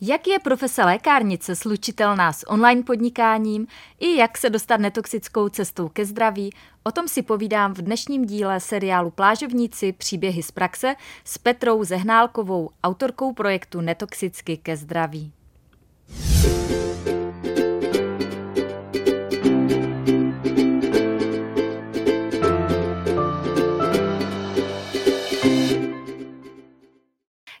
Jak je profese lékárnice slučitelná s online podnikáním i jak se dostat netoxickou cestou ke zdraví, o tom si povídám v dnešním díle seriálu Plážovníci příběhy z praxe s Petrou Zehnálkovou, autorkou projektu Netoxicky ke zdraví.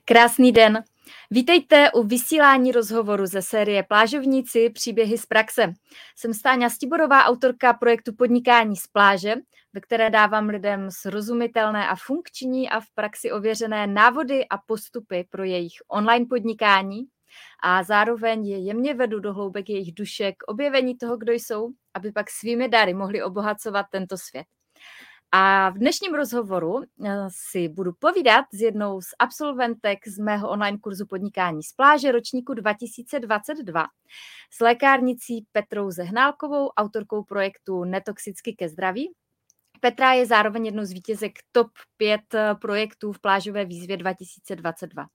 Krásný den. Vítejte u vysílání rozhovoru ze série Plážovníci příběhy z praxe. Jsem Stáňa Stiborová, autorka projektu Podnikání z pláže, ve které dávám lidem srozumitelné a funkční a v praxi ověřené návody a postupy pro jejich online podnikání a zároveň je jemně vedu do hloubek jejich duše k objevení toho, kdo jsou, aby pak svými dary mohli obohacovat tento svět. A v dnešním rozhovoru eh, si budu povídat s jednou z absolventek z mého online kurzu podnikání z pláže ročníku 2022 s lékárnicí Petrou Zehnálkovou, autorkou projektu Netoxicky ke zdraví. Petra je zároveň jednou z vítězek top 5 eh, projektů v plážové výzvě 2022.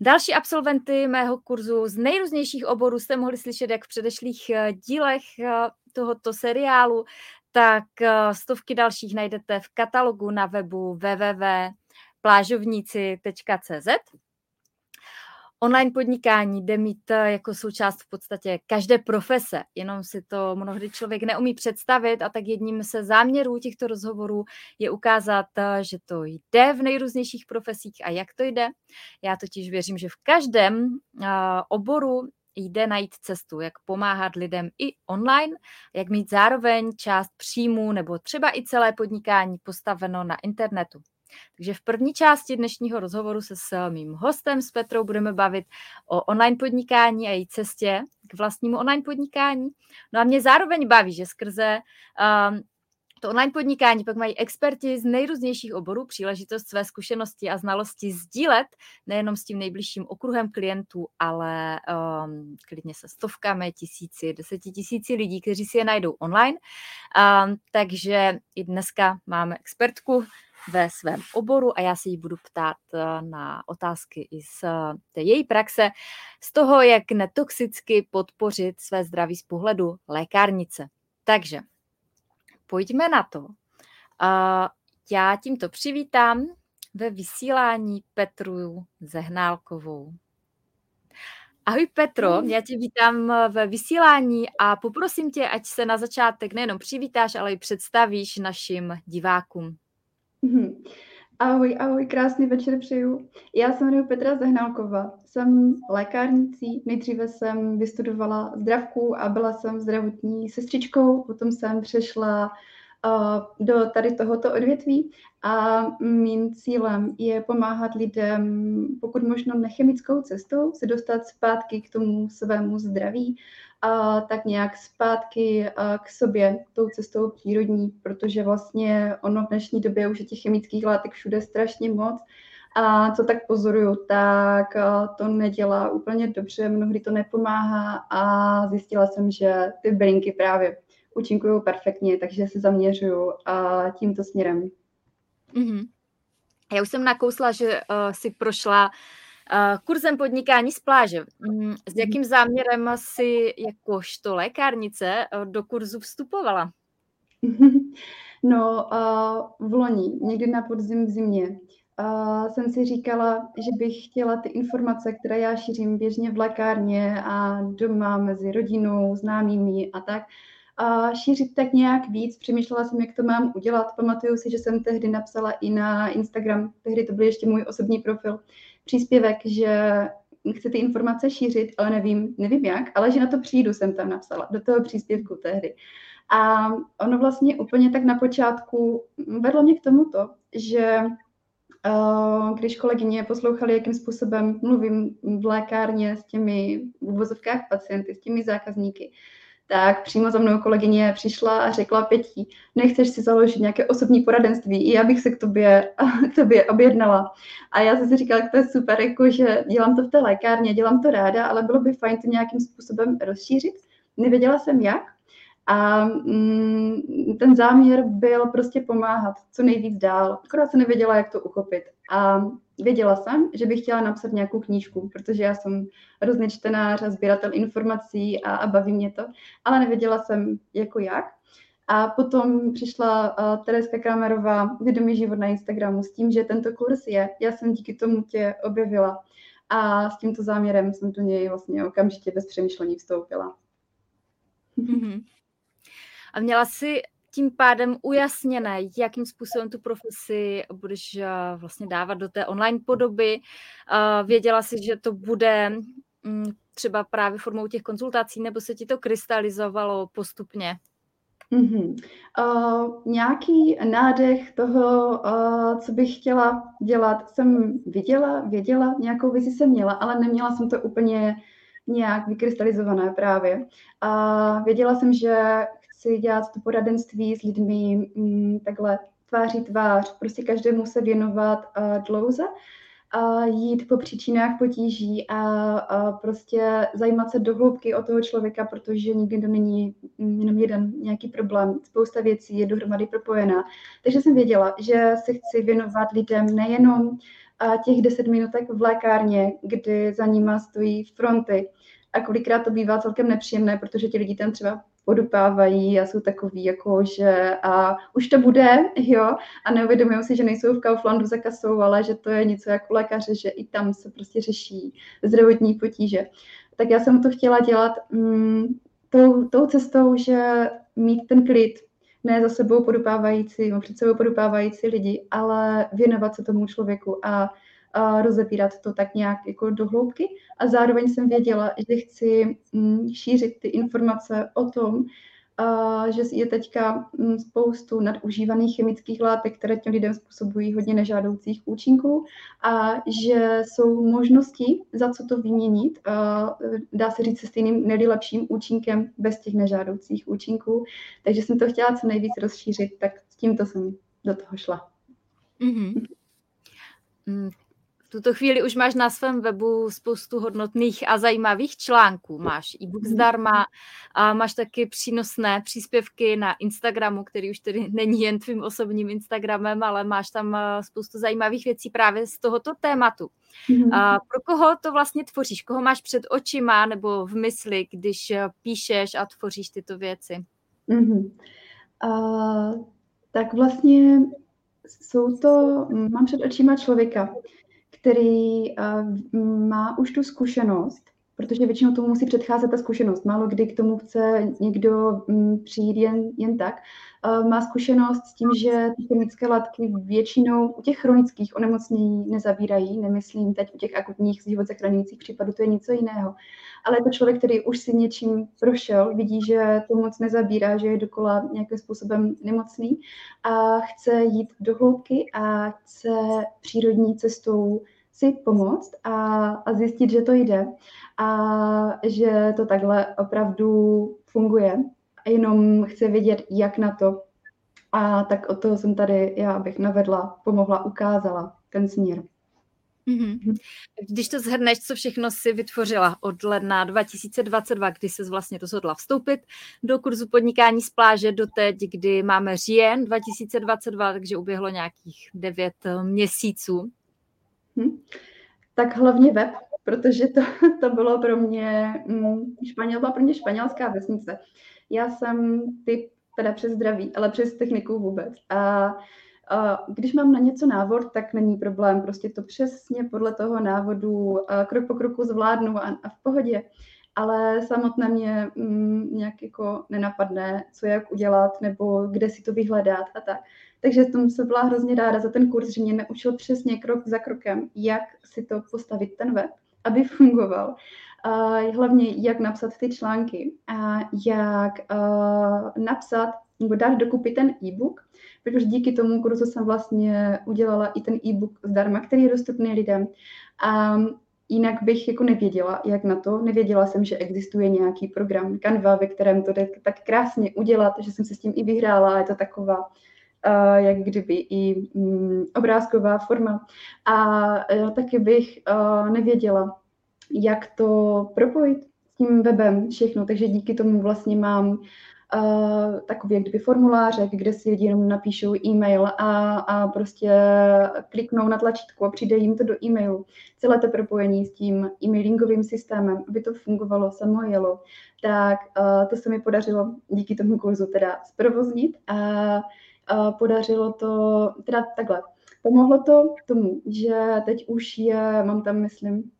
Další absolventy mého kurzu z nejrůznějších oborů jste mohli slyšet jak v předešlých eh, dílech tohoto seriálu, tak eh, stovky dalších najdete v katalogu na webu www.plážovníci.cz. Online podnikání jde mít eh, jako součást v podstatě každé profese, jenom si to mnohdy člověk neumí představit a tak jedním se záměrů těchto rozhovorů je ukázat, eh, že to jde v nejrůznějších profesích a jak to jde. Já totiž věřím, že v každém oboru jde najít cestu, jak pomáhat lidem i online, jak mít zároveň část příjmů nebo třeba i celé podnikání postaveno na internetu. Takže v první části dnešního rozhovoru se s mým hostem, s Petrou, budeme bavit o online podnikání a její cestě k vlastnímu online podnikání. No a mě zároveň baví, že skrze um, to online podnikání pak mají experti z nejrůznějších oborů příležitost své zkušenosti a znalosti sdílet nejenom s tím nejbližším okruhem klientů, ale um, klidně se stovkami, tisíci, desetitisíci lidí, kteří si je najdou online. Um, takže i dneska máme expertku ve svém oboru a já se jí budu ptát uh, na otázky i z té její praxe, z toho, jak netoxicky podpořit své zdraví z pohledu lékárnice. Takže pojďme na to. A já tímto přivítám ve vysílání Petru Zehnálkovou. Ahoj Petro, já tě vítám ve vysílání a poprosím tě, ať se na začátek nejenom přivítáš, ale i představíš našim divákům. Mhm. Ahoj, ahoj, krásný večer přeju. Já jsem jmenuji Petra Zehnálková, jsem lékárnicí, nejdříve jsem vystudovala zdravku a byla jsem zdravotní sestřičkou, potom jsem přešla do tady tohoto odvětví a mým cílem je pomáhat lidem, pokud možno nechemickou cestou, se dostat zpátky k tomu svému zdraví, a tak nějak zpátky k sobě tou cestou přírodní, protože vlastně ono v dnešní době už je těch chemických látek všude strašně moc. A co tak pozoruju, tak to nedělá úplně dobře, mnohdy to nepomáhá a zjistila jsem, že ty brinky právě účinkují perfektně, takže se zaměřuju tímto směrem. Mm-hmm. Já už jsem nakousla, že uh, si prošla uh, kurzem podnikání z pláže. Mm, s mhm. jakým záměrem si jakožto lékárnice uh, do kurzu vstupovala? No, uh, v loni, někdy na podzim v zimě, uh, jsem si říkala, že bych chtěla ty informace, které já šířím běžně v lékárně a doma mezi rodinou, známými a tak, a šířit tak nějak víc. Přemýšlela jsem, jak to mám udělat. Pamatuju si, že jsem tehdy napsala i na Instagram, tehdy to byl ještě můj osobní profil, příspěvek, že chci ty informace šířit, ale nevím, nevím jak, ale že na to přijdu, jsem tam napsala, do toho příspěvku tehdy. A ono vlastně úplně tak na počátku vedlo mě k tomuto, že uh, když kolegyně poslouchali, jakým způsobem mluvím v lékárně s těmi v uvozovkách pacienty, s těmi zákazníky, tak přímo za mnou kolegyně přišla a řekla Pětí, nechceš si založit nějaké osobní poradenství, i já bych se k tobě, k tobě objednala. A já jsem si říkala, to je super, jako, že dělám to v té lékárně, dělám to ráda, ale bylo by fajn to nějakým způsobem rozšířit. Nevěděla jsem jak. A mm, ten záměr byl prostě pomáhat co nejvíc dál. Akorát se nevěděla, jak to uchopit. A Věděla jsem, že bych chtěla napsat nějakou knížku, protože já jsem hrozný čtenář a sběratel informací a, a baví mě to, ale nevěděla jsem jako jak. A potom přišla uh, Tereska Kramerová, Vědomý život na Instagramu, s tím, že tento kurz je. Já jsem díky tomu tě objevila. A s tímto záměrem jsem do něj vlastně okamžitě bez přemýšlení vstoupila. Mm-hmm. A měla jsi tím pádem ujasněné, jakým způsobem tu profesi budeš eh, vlastně dávat do té online podoby. Eh, věděla jsi, že to bude mm, třeba právě formou těch konzultací, nebo se ti to krystalizovalo postupně? Mm-hmm. Uh, nějaký nádech toho, uh, co bych chtěla dělat, jsem viděla, věděla, nějakou vizi jsem měla, ale neměla jsem to úplně nějak vykrystalizované právě. A věděla jsem, že chci dělat to poradenství s lidmi mm, takhle tváří tvář, prostě každému se věnovat dlouze a jít po příčinách potíží a, a prostě zajímat se do hloubky o toho člověka, protože nikdy to není jenom jeden nějaký problém. Spousta věcí je dohromady propojená. Takže jsem věděla, že se chci věnovat lidem nejenom těch deset minutek v lékárně, kdy za nima stojí fronty. A kolikrát to bývá celkem nepříjemné, protože ti lidi tam třeba podupávají a jsou takový jako, že a už to bude, jo, a neuvědomují si, že nejsou v Kauflandu za kasou, ale že to je něco jako lékaře, že i tam se prostě řeší zdravotní potíže. Tak já jsem to chtěla dělat mm, tou, tou cestou, že mít ten klid, ne za sebou podupávající, před sebou podupávající lidi, ale věnovat se tomu člověku a a rozebírat to tak nějak jako do hloubky. A zároveň jsem věděla, že chci mm, šířit ty informace o tom, a že je teďka mm, spoustu nadužívaných chemických látek, které těm lidem způsobují hodně nežádoucích účinků a že jsou možnosti, za co to vyměnit, dá se říct se stejným nejlepším účinkem bez těch nežádoucích účinků. Takže jsem to chtěla co nejvíc rozšířit, tak s tímto jsem do toho šla. Mm-hmm tuto chvíli už máš na svém webu spoustu hodnotných a zajímavých článků. Máš e-book mhm. zdarma a máš taky přínosné příspěvky na Instagramu, který už tedy není jen tvým osobním Instagramem, ale máš tam eh, spoustu zajímavých věcí právě z tohoto tématu. Mm-hmm. A pro koho to vlastně tvoříš? Koho máš před očima nebo v mysli, když eh, píšeš a tvoříš tyto věci? Mm-hmm. Uh, tak vlastně jsou to, mám před očima člověka, který uh, má už tu zkušenost, protože většinou tomu musí předcházet ta zkušenost. Málo kdy k tomu chce někdo um, přijít jen, jen tak. Uh, má zkušenost s tím, že ty chemické látky většinou u těch chronických onemocnění nezabírají, nemyslím teď u těch akutních život zachraňujících případů, to je něco jiného. Ale to člověk, který už si něčím prošel, vidí, že to moc nezabírá, že je dokola nějakým způsobem nemocný a chce jít do hloubky a chce přírodní cestou si pomoct a, a zjistit, že to jde a že to takhle opravdu funguje. Jenom chce vědět, jak na to. A tak o to jsem tady, já abych navedla, pomohla, ukázala ten směr. Mm-hmm. Když to zhrneš, co všechno si vytvořila od ledna 2022, kdy se vlastně rozhodla vstoupit do kurzu podnikání z pláže do teď, kdy máme říjen 2022, takže uběhlo nějakých devět měsíců. Hm. Tak hlavně web, protože to, to bylo pro mě, mm, španěl, byla pro mě španělská vesnice. Já jsem typ teda přes zdraví, ale přes techniku vůbec. A, a když mám na něco návod, tak není problém. Prostě to přesně podle toho návodu krok po kroku zvládnu a, a v pohodě. Ale samotné mě mm, nějak jako nenapadne, co jak udělat, nebo kde si to vyhledat a tak. Takže jsem se byla hrozně ráda za ten kurz, že mě naučil přesně krok za krokem, jak si to postavit ten web, aby fungoval. A hlavně, jak napsat ty články a jak uh, napsat nebo dát dokupy ten e-book, protože díky tomu kurzu jsem vlastně udělala i ten e-book zdarma, který je dostupný lidem. A jinak bych jako nevěděla, jak na to. Nevěděla jsem, že existuje nějaký program Canva, ve kterém to jde tak krásně udělat, že jsem se s tím i vyhrála. Je to taková jak kdyby i mm, obrázková forma. A e, taky bych e, nevěděla, jak to propojit s tím webem všechno, takže díky tomu vlastně mám uh, takový jak kdyby formulářek, kde si lidi jenom napíšou e-mail a, a prostě kliknou na tlačítko a přijde jim to do e-mailu. Celé to propojení s tím e-mailingovým systémem, aby to fungovalo, samo jelo, tak uh, to se mi podařilo díky tomu kurzu teda zprovoznit a podařilo to, teda takhle, pomohlo to tomu, že teď už je, mám tam, myslím,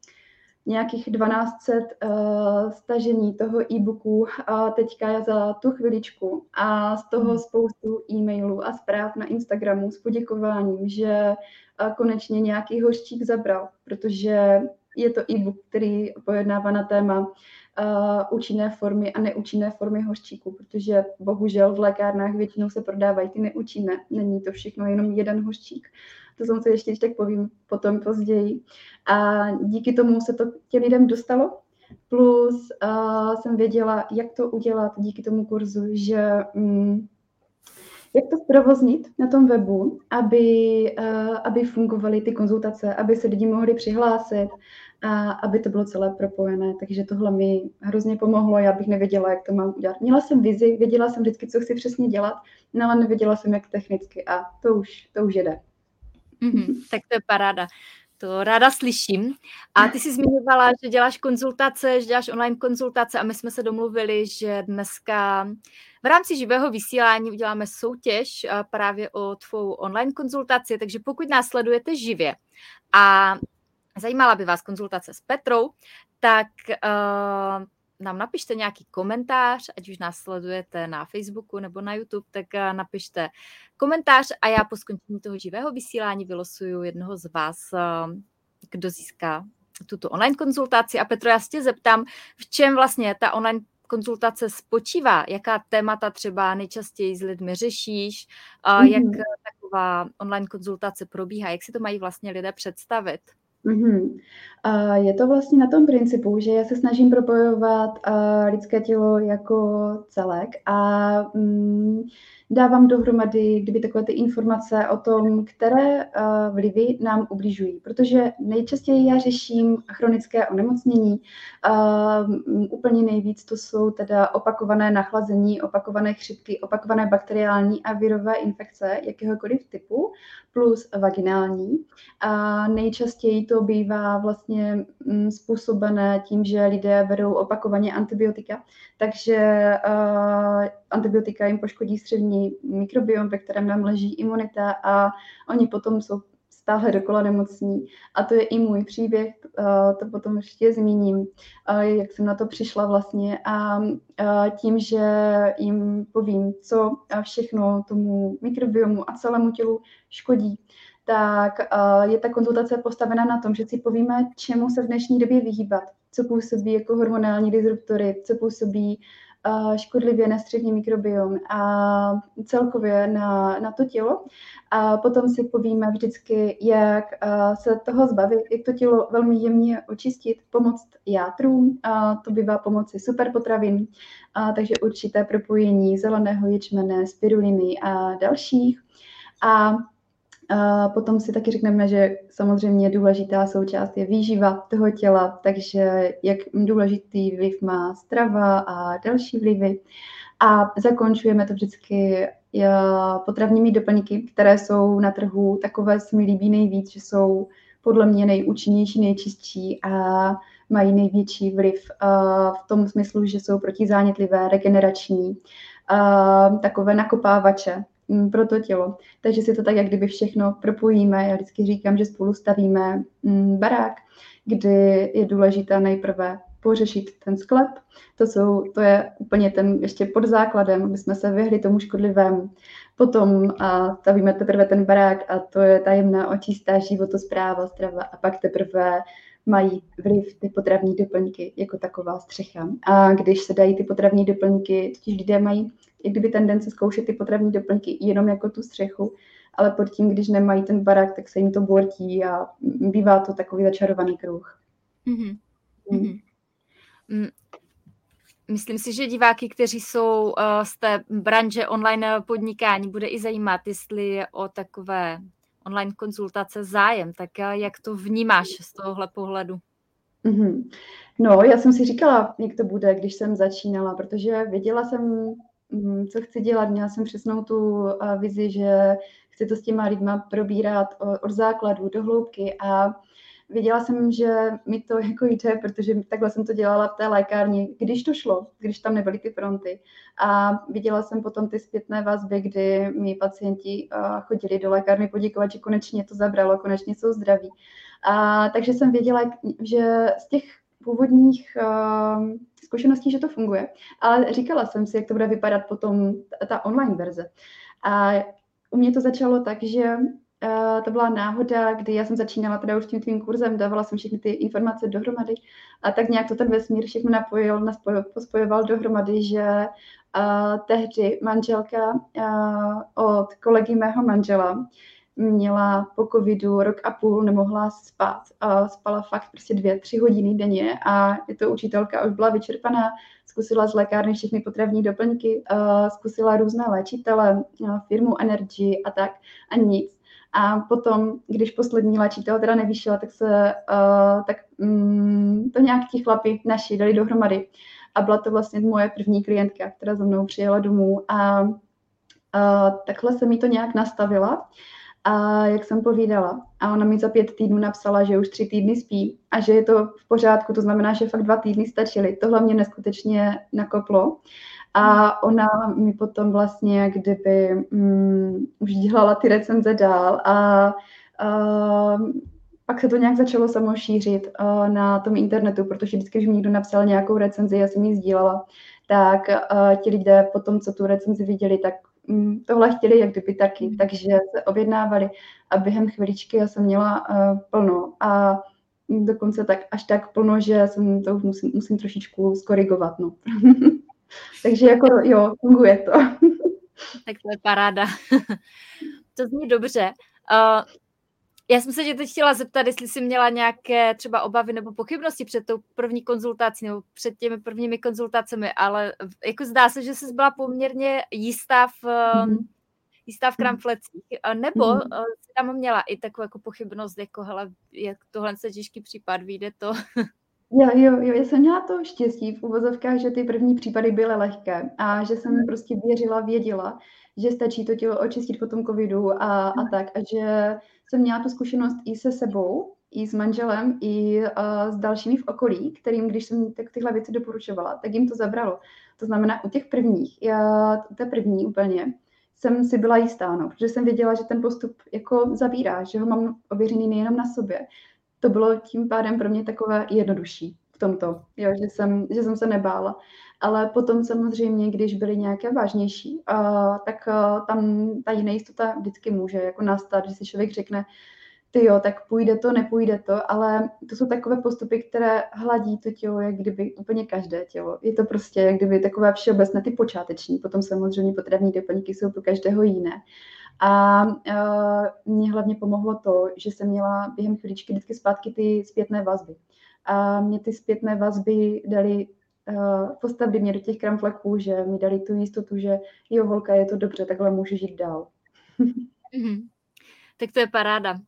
nějakých 1200 uh, stažení toho e-booku uh, teďka za tu chviličku a z toho hmm. spoustu e-mailů a zpráv na Instagramu s poděkováním, že uh, konečně nějaký hořčík zabral, protože je to e-book, který pojednává na téma uh, účinné formy a neúčinné formy hořčíku, protože bohužel v lékárnách většinou se prodávají ty neúčinné. Není to všechno jenom jeden hořčík. To jsem se ještě, tak povím potom později. A díky tomu se to těm lidem dostalo. Plus uh, jsem věděla, jak to udělat díky tomu kurzu, že um, jak to zprovoznit na tom webu, aby, uh, aby fungovaly ty konzultace, aby se lidi mohli přihlásit a aby to bylo celé propojené. Takže tohle mi hrozně pomohlo, já bych nevěděla, jak to mám udělat. Měla jsem vizi, věděla jsem vždycky, co chci přesně dělat, no ale nevěděla jsem, jak technicky a to už, to už jede. Mm-hmm, tak to je paráda. To ráda slyším. A ty jsi zmiňovala, že děláš konzultace, že děláš online konzultace a my jsme se domluvili, že dneska v rámci živého vysílání uděláme soutěž právě o tvou online konzultaci, takže pokud nás sledujete živě a zajímala by vás konzultace s Petrou, tak uh, nám napište nějaký komentář, ať už nás sledujete na Facebooku nebo na YouTube, tak uh, napište komentář a já po skončení toho živého vysílání vylosuju jednoho z vás, uh, kdo získá tuto online konzultaci. A Petro, já se tě zeptám, v čem vlastně ta online konzultace spočívá? Jaká témata třeba nejčastěji s lidmi řešíš? Jak taková online konzultace probíhá? Jak si to mají vlastně lidé představit? Mm-hmm. A je to vlastně na tom principu, že já se snažím propojovat uh, lidské tělo jako celek a um, dávám dohromady kdyby takové ty informace o tom, které uh, vlivy nám ubližují. Protože nejčastěji já řeším chronické onemocnění. Uh, úplně nejvíc to jsou teda opakované nachlazení, opakované chřipky, opakované bakteriální a virové infekce jakéhokoliv typu, plus vaginální. A nejčastěji to bývá vlastně mm, způsobené tím, že lidé berou opakovaně antibiotika, takže uh, antibiotika jim poškodí střední mikrobiom, ve kterém nám leží imunita a oni potom jsou stále dokola nemocní. A to je i můj příběh, uh, to potom ještě zmíním, uh, jak jsem na to přišla vlastně a uh, tím, že jim povím, co všechno tomu mikrobiomu a celému tělu škodí, tak je ta konzultace postavena na tom, že si povíme, čemu se v dnešní době vyhýbat, co působí jako hormonální disruptory, co působí škodlivě na střední mikrobiom a celkově na, na to tělo. A potom si povíme vždycky, jak se toho zbavit, jak to tělo velmi jemně očistit, pomoct játrům, a to bývá pomoci superpotravin, a takže určité propojení zeleného ječmene, spiruliny a dalších. A a potom si taky řekneme, že samozřejmě důležitá součást je výživa toho těla, takže jak důležitý vliv má strava a další vlivy. A zakončujeme to vždycky potravními doplňky, které jsou na trhu takové, se mi líbí nejvíc, že jsou podle mě nejúčinnější, nejčistší a mají největší vliv v tom smyslu, že jsou protizánětlivé, regenerační, takové nakopávače, pro to tělo. Takže si to tak, jak kdyby všechno propojíme. Já vždycky říkám, že spolu stavíme mm, barák, kdy je důležité nejprve pořešit ten sklep. To, jsou, to je úplně ten ještě pod základem, aby jsme se vyhli tomu škodlivému. Potom a stavíme teprve ten barák a to je tajemná očistá životospráva, strava a pak teprve mají vliv ty potravní doplňky jako taková střecha. A když se dají ty potravní doplňky, totiž lidé mají jak kdyby tendence zkoušet ty potravní doplňky jenom jako tu střechu, ale pod tím, když nemají ten barák, tak se jim to bortí a bývá to takový začarovaný kruh. Mm-hmm. Mm. Mm. Myslím si, že diváky, kteří jsou uh, z té branže online podnikání, bude i zajímat, jestli je o takové online konzultace zájem. Tak uh, jak to vnímáš z tohohle pohledu? Mm-hmm. No, já jsem si říkala, jak to bude, když jsem začínala, protože věděla jsem co chci dělat. Měla jsem přesnou tu vizi, že chci to s těma lidma probírat od základu do hloubky a Věděla jsem, že mi to jako jde, protože takhle jsem to dělala v té lékárně, když to šlo, když tam nebyly ty fronty. A viděla jsem potom ty zpětné vazby, kdy mi pacienti chodili do lékárny poděkovat, že konečně to zabralo, konečně jsou zdraví. A, takže jsem věděla, že z těch původních uh, zkušeností, že to funguje. Ale říkala jsem si, jak to bude vypadat potom ta, online verze. A u mě to začalo tak, že Uh, to byla náhoda, kdy já jsem začínala teda už tím tvým kurzem, dávala jsem všechny ty informace dohromady a tak nějak to ten vesmír všechno napojil, pospojoval dohromady, že uh, tehdy manželka uh, od kolegy mého manžela měla po covidu rok a půl, nemohla spát. A spala fakt prostě dvě, tři hodiny denně a je to učitelka, už byla vyčerpaná, zkusila z lékárny všechny potravní doplňky, zkusila různé léčitele, firmu Energy a tak a nic. A potom, když poslední léčitel teda nevyšel, tak se tak, um, to nějak ti chlapi naši dali dohromady. A byla to vlastně moje první klientka, která za mnou přijela domů a uh, takhle se mi to nějak nastavila. A jak jsem povídala, a ona mi za pět týdnů napsala, že už tři týdny spí a že je to v pořádku, to znamená, že fakt dva týdny stačily. Tohle mě neskutečně nakoplo. A ona mi potom vlastně kdyby um, už dělala ty recenze dál a uh, pak se to nějak začalo samo šířit uh, na tom internetu, protože vždycky, když mi někdo napsal nějakou recenzi, já jsem ji sdílela, tak uh, ti lidé potom, co tu recenzi viděli, tak tohle chtěli jak kdyby taky, takže se objednávali a během chviličky já jsem měla uh, plno a dokonce tak až tak plno, že jsem to musím, musím trošičku skorigovat. No. Takže jako jo, funguje to. tak to je paráda. to zní dobře. Uh, já jsem se tě teď chtěla zeptat, jestli jsi měla nějaké třeba obavy nebo pochybnosti před tou první konzultací nebo před těmi prvními konzultacemi, ale jako zdá se, že jsi byla poměrně jistá v, mm-hmm. jistá v kramflecích. Nebo mm-hmm. jsi tam měla i takovou jako pochybnost, jako hele, jak tohle je těžký případ, vyjde to. Jo, jo, jo, já jsem měla to štěstí v uvozovkách, že ty první případy byly lehké a že jsem hmm. prostě věřila, věděla, že stačí to tělo očistit po tom covidu a, a hmm. tak. A že jsem měla tu zkušenost i se sebou, i s manželem, i uh, s dalšími v okolí, kterým, když jsem tak tyhle věci doporučovala, tak jim to zabralo. To znamená, u těch prvních, já, té první úplně, jsem si byla jistá, no, protože jsem věděla, že ten postup jako zabírá, že ho mám ověřený nejenom na sobě, to bylo tím pádem pro mě takové jednodušší v tomto, jo, že, jsem, že jsem se nebála. Ale potom samozřejmě, když byly nějaké vážnější, uh, tak uh, tam ta nejistota vždycky může jako nastat, že si člověk řekne, ty jo, tak půjde to, nepůjde to, ale to jsou takové postupy, které hladí to tělo, jak kdyby úplně každé tělo. Je to prostě jak kdyby takové všeobecné, ty počáteční, potom samozřejmě potravní doplňky jsou pro každého jiné. A uh, mě hlavně pomohlo to, že jsem měla během chvíličky vždycky zpátky ty zpětné vazby. A mě ty zpětné vazby dali, uh, postavili mě do těch kramfleků, že mi dali tu jistotu, že jo, holka, je to dobře, takhle můžu žít dál. mm-hmm. Tak to je paráda.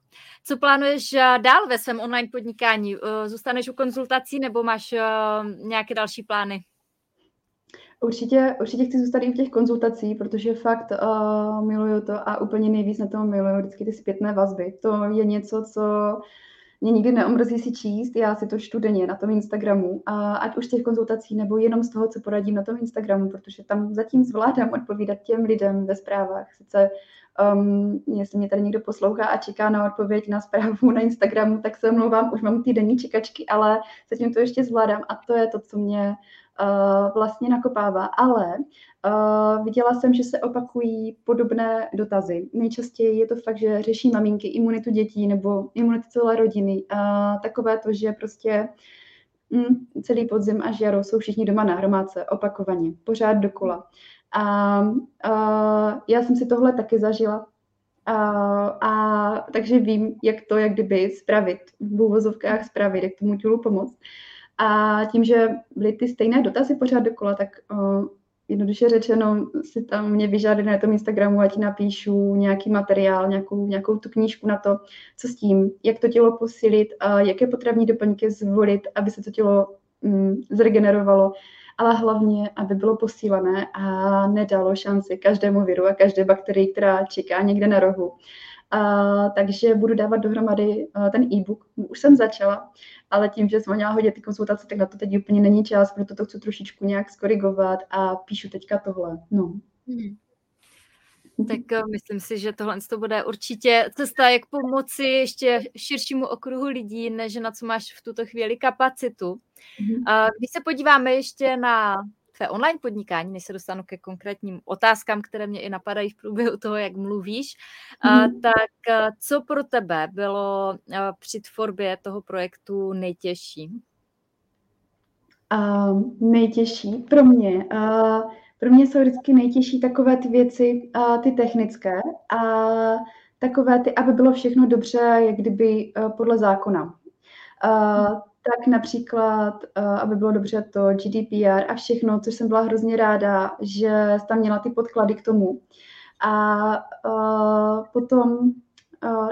Co plánuješ dál ve svém online podnikání? Zůstaneš u konzultací nebo máš nějaké další plány? Určitě, určitě chci zůstat i v těch konzultací, protože fakt uh, miluju to a úplně nejvíc na tom miluju vždycky ty zpětné vazby. To je něco, co mě nikdy neomrzí si číst, já si to čtu denně na tom Instagramu, a ať už těch konzultací nebo jenom z toho, co poradím na tom Instagramu, protože tam zatím zvládám odpovídat těm lidem ve zprávách. Sice um, jestli mě tady někdo poslouchá a čeká na odpověď na zprávu na Instagramu, tak se omlouvám, už mám týdenní čekačky, ale zatím to ještě zvládám a to je to, co mě uh, vlastně nakopává. Ale uh, viděla jsem, že se opakují podobné dotazy. Nejčastěji je to fakt, že řeší maminky imunitu dětí nebo imunitu celé rodiny. Uh, takové to, že prostě mm, celý podzim až jaro jsou všichni doma na hromádce, opakovaně, pořád dokola. A uh, já jsem si tohle taky zažila. Uh, a takže vím, jak to, jak kdyby spravit, v úvozovkách spravit, jak tomu tělu pomoct. A tím, že byly ty stejné dotazy pořád dokola, tak uh, jednoduše řečeno si tam mě vyžádali na tom Instagramu, ať napíšu nějaký materiál, nějakou, nějakou tu knížku na to, co s tím, jak to tělo posilit, a jaké potravní doplňky zvolit, aby se to tělo um, zregenerovalo ale hlavně, aby bylo posílené a nedalo šanci každému viru a každé bakterii, která čeká někde na rohu. A, takže budu dávat dohromady a, ten e-book. Už jsem začala, ale tím, že jsem měla hodně ty konzultace, tak na to teď úplně není čas, proto to chci trošičku nějak skorigovat a píšu teďka tohle. No. Hmm. Tak eh, myslím si, že tohle to bude určitě cesta, jak pomoci ještě širšímu okruhu lidí, než na co máš v tuto chvíli kapacitu. Mm-hmm. Když se podíváme ještě na tvé online podnikání, než se dostanu ke konkrétním otázkám, které mě i napadají v průběhu toho, jak mluvíš, mm-hmm. tak co pro tebe bylo při tvorbě toho projektu nejtěžší? Uh, nejtěžší pro mě. Uh, pro mě jsou vždycky nejtěžší takové ty věci, uh, ty technické a takové ty, aby bylo všechno dobře, jak kdyby uh, podle zákona. Uh, tak například, uh, aby bylo dobře to GDPR a všechno, což jsem byla hrozně ráda, že tam měla ty podklady k tomu. A uh, potom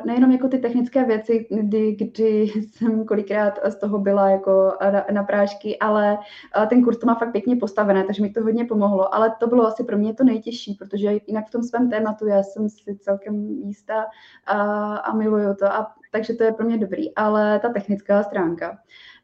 nejenom jako ty technické věci, kdy, kdy jsem kolikrát z toho byla jako na, na prášky, ale ten kurz to má fakt pěkně postavené, takže mi to hodně pomohlo, ale to bylo asi pro mě to nejtěžší, protože jinak v tom svém tématu já jsem si celkem jistá a, a miluju to, a, takže to je pro mě dobrý, ale ta technická stránka.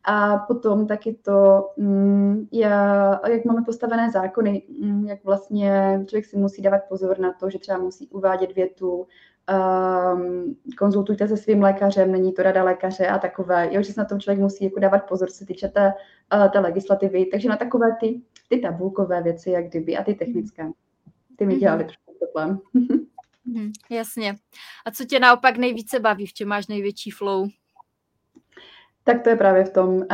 A potom taky to, mm, jak máme postavené zákony, mm, jak vlastně člověk si musí dávat pozor na to, že třeba musí uvádět větu, um, konzultujte se svým lékařem, není to rada lékaře a takové, jo, že se na tom člověk musí jako dávat pozor, co se týče té, uh, té legislativy, takže na takové ty, ty tabulkové věci, jak kdyby, a ty technické. Ty mi dělali mm-hmm. trošku problém. mm, jasně. A co tě naopak nejvíce baví, v čem máš největší flow? Tak to je právě v tom, uh,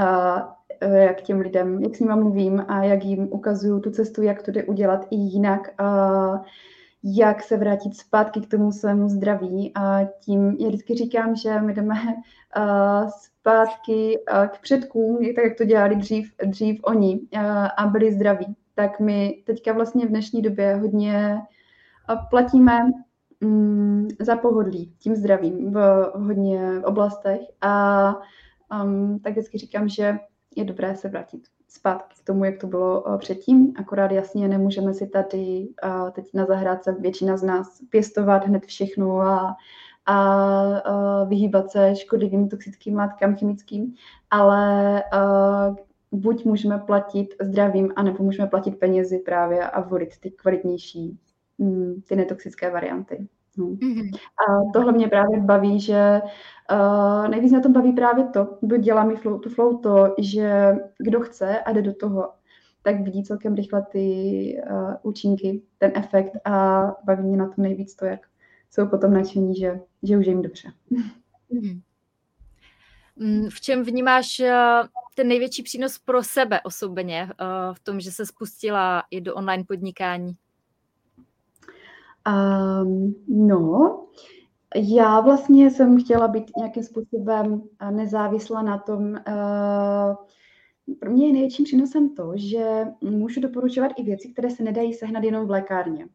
jak těm lidem, jak s nimi mluvím a jak jim ukazuju tu cestu, jak to jde udělat i jinak. Uh, jak se vrátit zpátky k tomu svému zdraví. A tím já vždycky říkám, že my jdeme uh, zpátky uh, k předkům, tak jak to dělali dřív, dřív oni uh, a byli zdraví. Tak my teďka vlastně v dnešní době hodně platíme um, za pohodlí tím zdravím v, v hodně oblastech a um, tak vždycky říkám, že je dobré se vrátit zpátky k tomu, jak to bylo eh, předtím. Akorát jasně nemůžeme si tady eh, teď na zahrádce většina z nás pěstovat hned všechno a, a, a vyhýbat se škodlivým toxickým látkám chemickým, ale eh, buď můžeme platit zdravím, anebo můžeme platit penězi právě a volit ty kvalitnější, mm, ty netoxické varianty. No. Mm-hmm. A tohle mě právě baví, že uh, nejvíc na tom baví právě to, kdo dělá mi flow, tu flow to, že kdo chce a jde do toho, tak vidí celkem rychle ty uh, účinky, ten efekt a baví mě na tom nejvíc to, jak jsou potom nadšení, že, že už je jim dobře. Mm-hmm. V čem vnímáš uh, ten největší přínos pro sebe osobně v tom, že se spustila i do online podnikání? Um, no, já vlastně jsem chtěla být nějakým způsobem eh, nezávislá na tom. Uh, pro mě je největším přínosem to, že můžu doporučovat i věci, které se nedají sehnat jenom v lékárně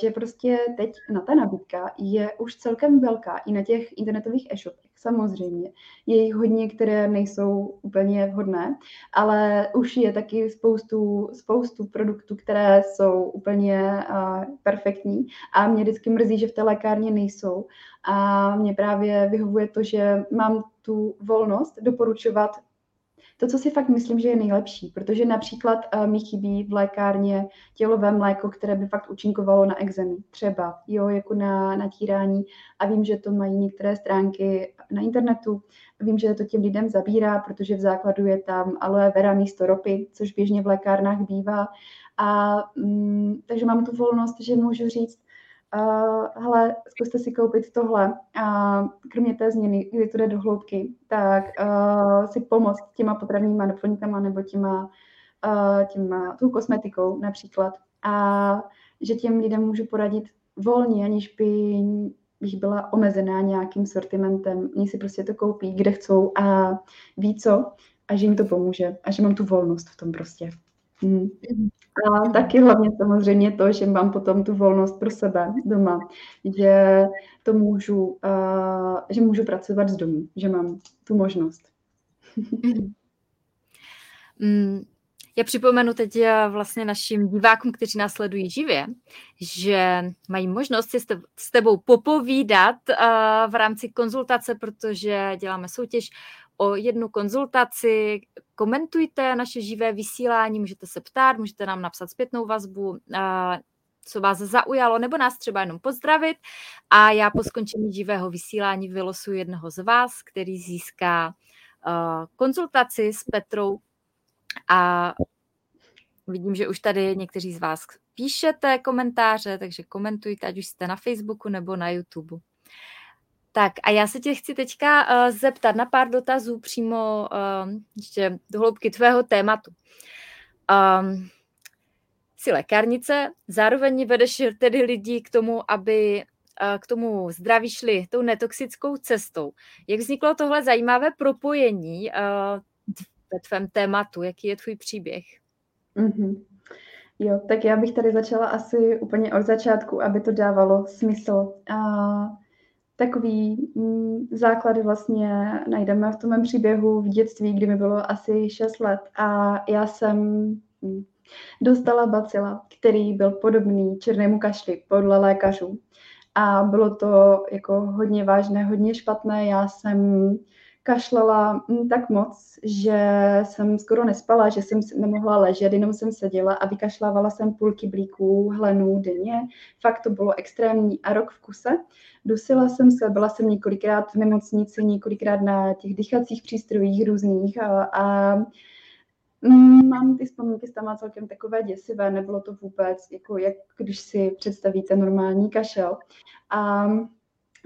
že prostě teď na ta nabídka je už celkem velká i na těch internetových e-shopech. Samozřejmě je jich hodně, které nejsou úplně vhodné, ale už je taky spoustu, spoustu produktů, které jsou úplně uh, perfektní a mě vždycky mrzí, že v té lékárně nejsou. A mě právě vyhovuje to, že mám tu volnost doporučovat to, co si fakt myslím, že je nejlepší, protože například uh, mi chybí v lékárně tělové mléko, které by fakt účinkovalo na exemy, třeba, jo, jako na natírání a vím, že to mají některé stránky na internetu, vím, že to těm lidem zabírá, protože v základu je tam aloe vera místo ropy, což běžně v lékárnách bývá. A mm, takže mám tu volnost, že můžu říct, uh, hele, zkuste si koupit tohle a kromě té změny, kdy to jde do hloubky, tak uh, si pomoct těma potravníma doplňkama nebo těma, uh, těma tou kosmetikou například a že těm lidem můžu poradit volně, aniž by bych byla omezená nějakým sortimentem. Oni si prostě to koupí, kde chcou a ví co a že jim to pomůže a že mám tu volnost v tom prostě. Hmm. A taky hlavně samozřejmě to, že mám potom tu volnost pro sebe doma, že to můžu, uh, že můžu pracovat z domu, že mám tu možnost. Mm. Já připomenu teď eh, vlastně našim divákům, kteří nás sledují živě, že mají možnost si s tebou popovídat eh, v rámci konzultace, protože děláme soutěž o jednu konzultaci. Komentujte naše živé vysílání, můžete se ptát, můžete nám napsat zpětnou vazbu, co vás zaujalo, nebo nás třeba jenom pozdravit. A já po skončení živého vysílání vylosuji jednoho z vás, který získá konzultaci s Petrou a vidím, že už tady někteří z vás píšete komentáře, takže komentujte, ať už jste na Facebooku nebo na YouTube. Tak a já se tě chci teďka uh, zeptat na pár dotazů přímo uh, ještě do hloubky tvého tématu. Um, jsi lékárnice, zároveň vedeš tedy lidi k tomu, aby uh, k tomu zdraví šli tou netoxickou cestou. Jak vzniklo tohle zajímavé propojení uh, ve tvém tématu? Jaký je tvůj příběh? Mm-hmm. Jo, tak já bych tady začala asi úplně od začátku, aby to dávalo smysl. A takový mm, základy vlastně najdeme v tom mém příběhu v dětství, kdy mi bylo asi 6 let a já jsem mm, dostala bacila, který byl podobný černému kašli podle lékařů. A bylo to jako hodně vážné, hodně špatné. Já jsem kašlala mm, tak moc, že jsem skoro nespala, že jsem nemohla ležet, jenom jsem seděla a vykašlávala jsem půlky blíků hlenů denně. Fakt to bylo extrémní a rok v kuse. Dusila jsem se, byla jsem několikrát v nemocnici, několikrát na těch dýchacích přístrojích různých a, a mm, mám ty vzpomínky s tam celkem takové děsivé, nebylo to vůbec, jako jak když si představíte normální kašel. A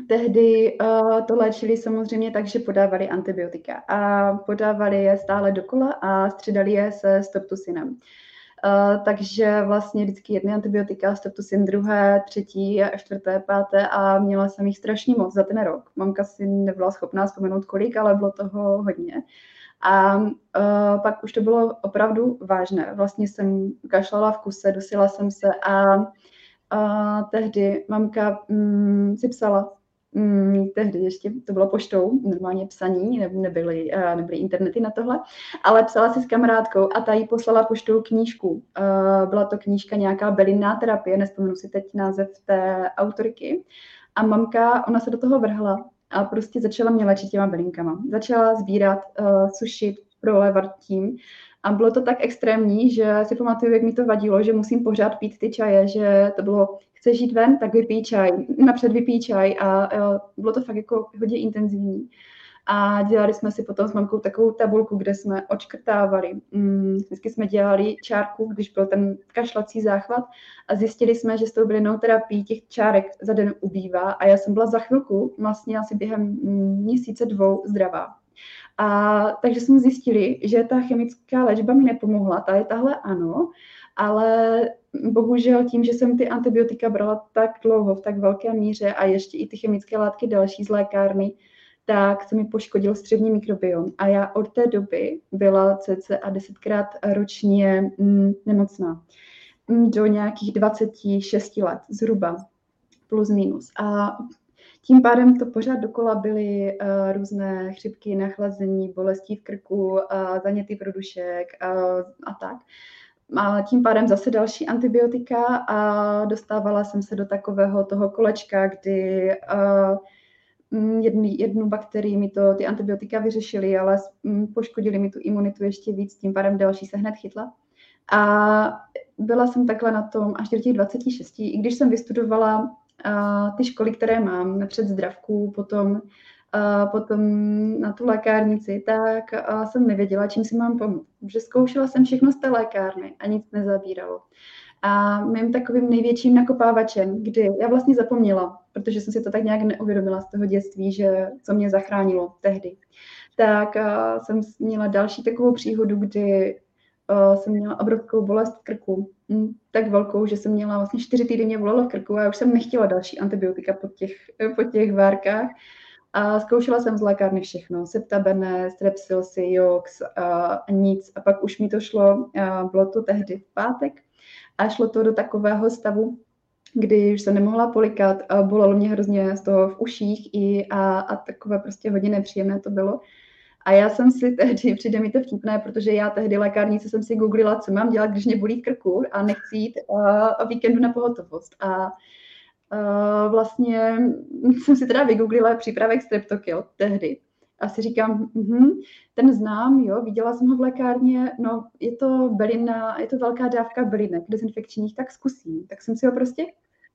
Tehdy uh, to léčili samozřejmě tak, že podávali antibiotika a podávali je stále dokola a střídali je se streptosinem. Uh, takže vlastně vždycky jedny antibiotika, streptosin druhé, třetí, a čtvrté, páté a měla jsem jich strašně moc za ten rok. Mamka si nebyla schopná vzpomenout kolik, ale bylo toho hodně. A uh, pak už to bylo opravdu vážné. Vlastně jsem kašlala v kuse, dusila jsem se a uh, tehdy mamka um, si psala Mm, tehdy ještě to bylo poštou, normálně psaní, ne, nebyly, uh, nebyly internety na tohle, ale psala si s kamarádkou a ta jí poslala poštou knížku. Uh, byla to knížka nějaká belinná terapie, nespomenu si teď název té autorky. A mamka, ona se do toho vrhla a prostě začala mě léčit těma belinkama. Začala sbírat, uh, sušit, prolévat tím. A bylo to tak extrémní, že si pamatuju, jak mi to vadilo, že musím pořád pít ty čaje, že to bylo chceš jít ven, tak vypij čaj, napřed vypij čaj a, a bylo to fakt jako hodně intenzivní. A dělali jsme si potom s mamkou takovou tabulku, kde jsme očkrtávali. Mm, vždycky jsme dělali čárku, když byl ten kašlací záchvat a zjistili jsme, že s tou bylinou terapií těch čárek za den ubývá a já jsem byla za chvilku, vlastně asi během mm, měsíce dvou zdravá. A takže jsme zjistili, že ta chemická léčba mi nepomohla, ta je tahle ano, ale bohužel tím, že jsem ty antibiotika brala tak dlouho, v tak velké míře a ještě i ty chemické látky další z lékárny, tak se mi poškodil střední mikrobiom. A já od té doby byla cca desetkrát ročně mm, nemocná. Mm, do nějakých 26 let zhruba, plus minus. A tím pádem to pořád dokola byly uh, různé chřipky, nachlazení, bolesti v krku, uh, zaněty produšek uh, a tak. A tím pádem zase další antibiotika a dostávala jsem se do takového toho kolečka, kdy uh, jedný, jednu bakterii mi to ty antibiotika vyřešily, ale um, poškodili mi tu imunitu ještě víc, tím pádem další se hned chytla. A byla jsem takhle na tom až do těch 26, i když jsem vystudovala ty školy, které mám, napřed zdravku, potom potom na tu lékárnici, tak jsem nevěděla, čím si mám pomoct. Že zkoušela jsem všechno z té lékárny a nic nezabíralo. A mým takovým největším nakopávačem, kdy já vlastně zapomněla, protože jsem si to tak nějak neuvědomila z toho dětství, že co mě zachránilo tehdy, tak jsem měla další takovou příhodu, kdy jsem měla obrovskou bolest krku, hm, tak velkou, že jsem měla vlastně čtyři týdny mě bolelo v krku a já už jsem nechtěla další antibiotika po těch, po těch várkách. A zkoušela jsem z lékárny všechno, septabene, strepsilsi, jox, a nic. A pak už mi to šlo, bylo to tehdy v pátek, a šlo to do takového stavu, kdy už se nemohla polikat a bolelo mě hrozně z toho v uších i a, a takové prostě hodně nepříjemné to bylo. A já jsem si tehdy, přijde mi to vtipné, protože já tehdy lékárnice jsem si googlila, co mám dělat, když mě bolí krku a nechci jít uh, víkendu na pohotovost. A uh, vlastně jsem si teda vygooglila přípravek streptokyl tehdy. A si říkám, mm-hmm, ten znám, jo, viděla jsem ho v lékárně, no je to bylina, je to velká dávka bylinek dezinfekčních, tak zkusím. Tak jsem si ho prostě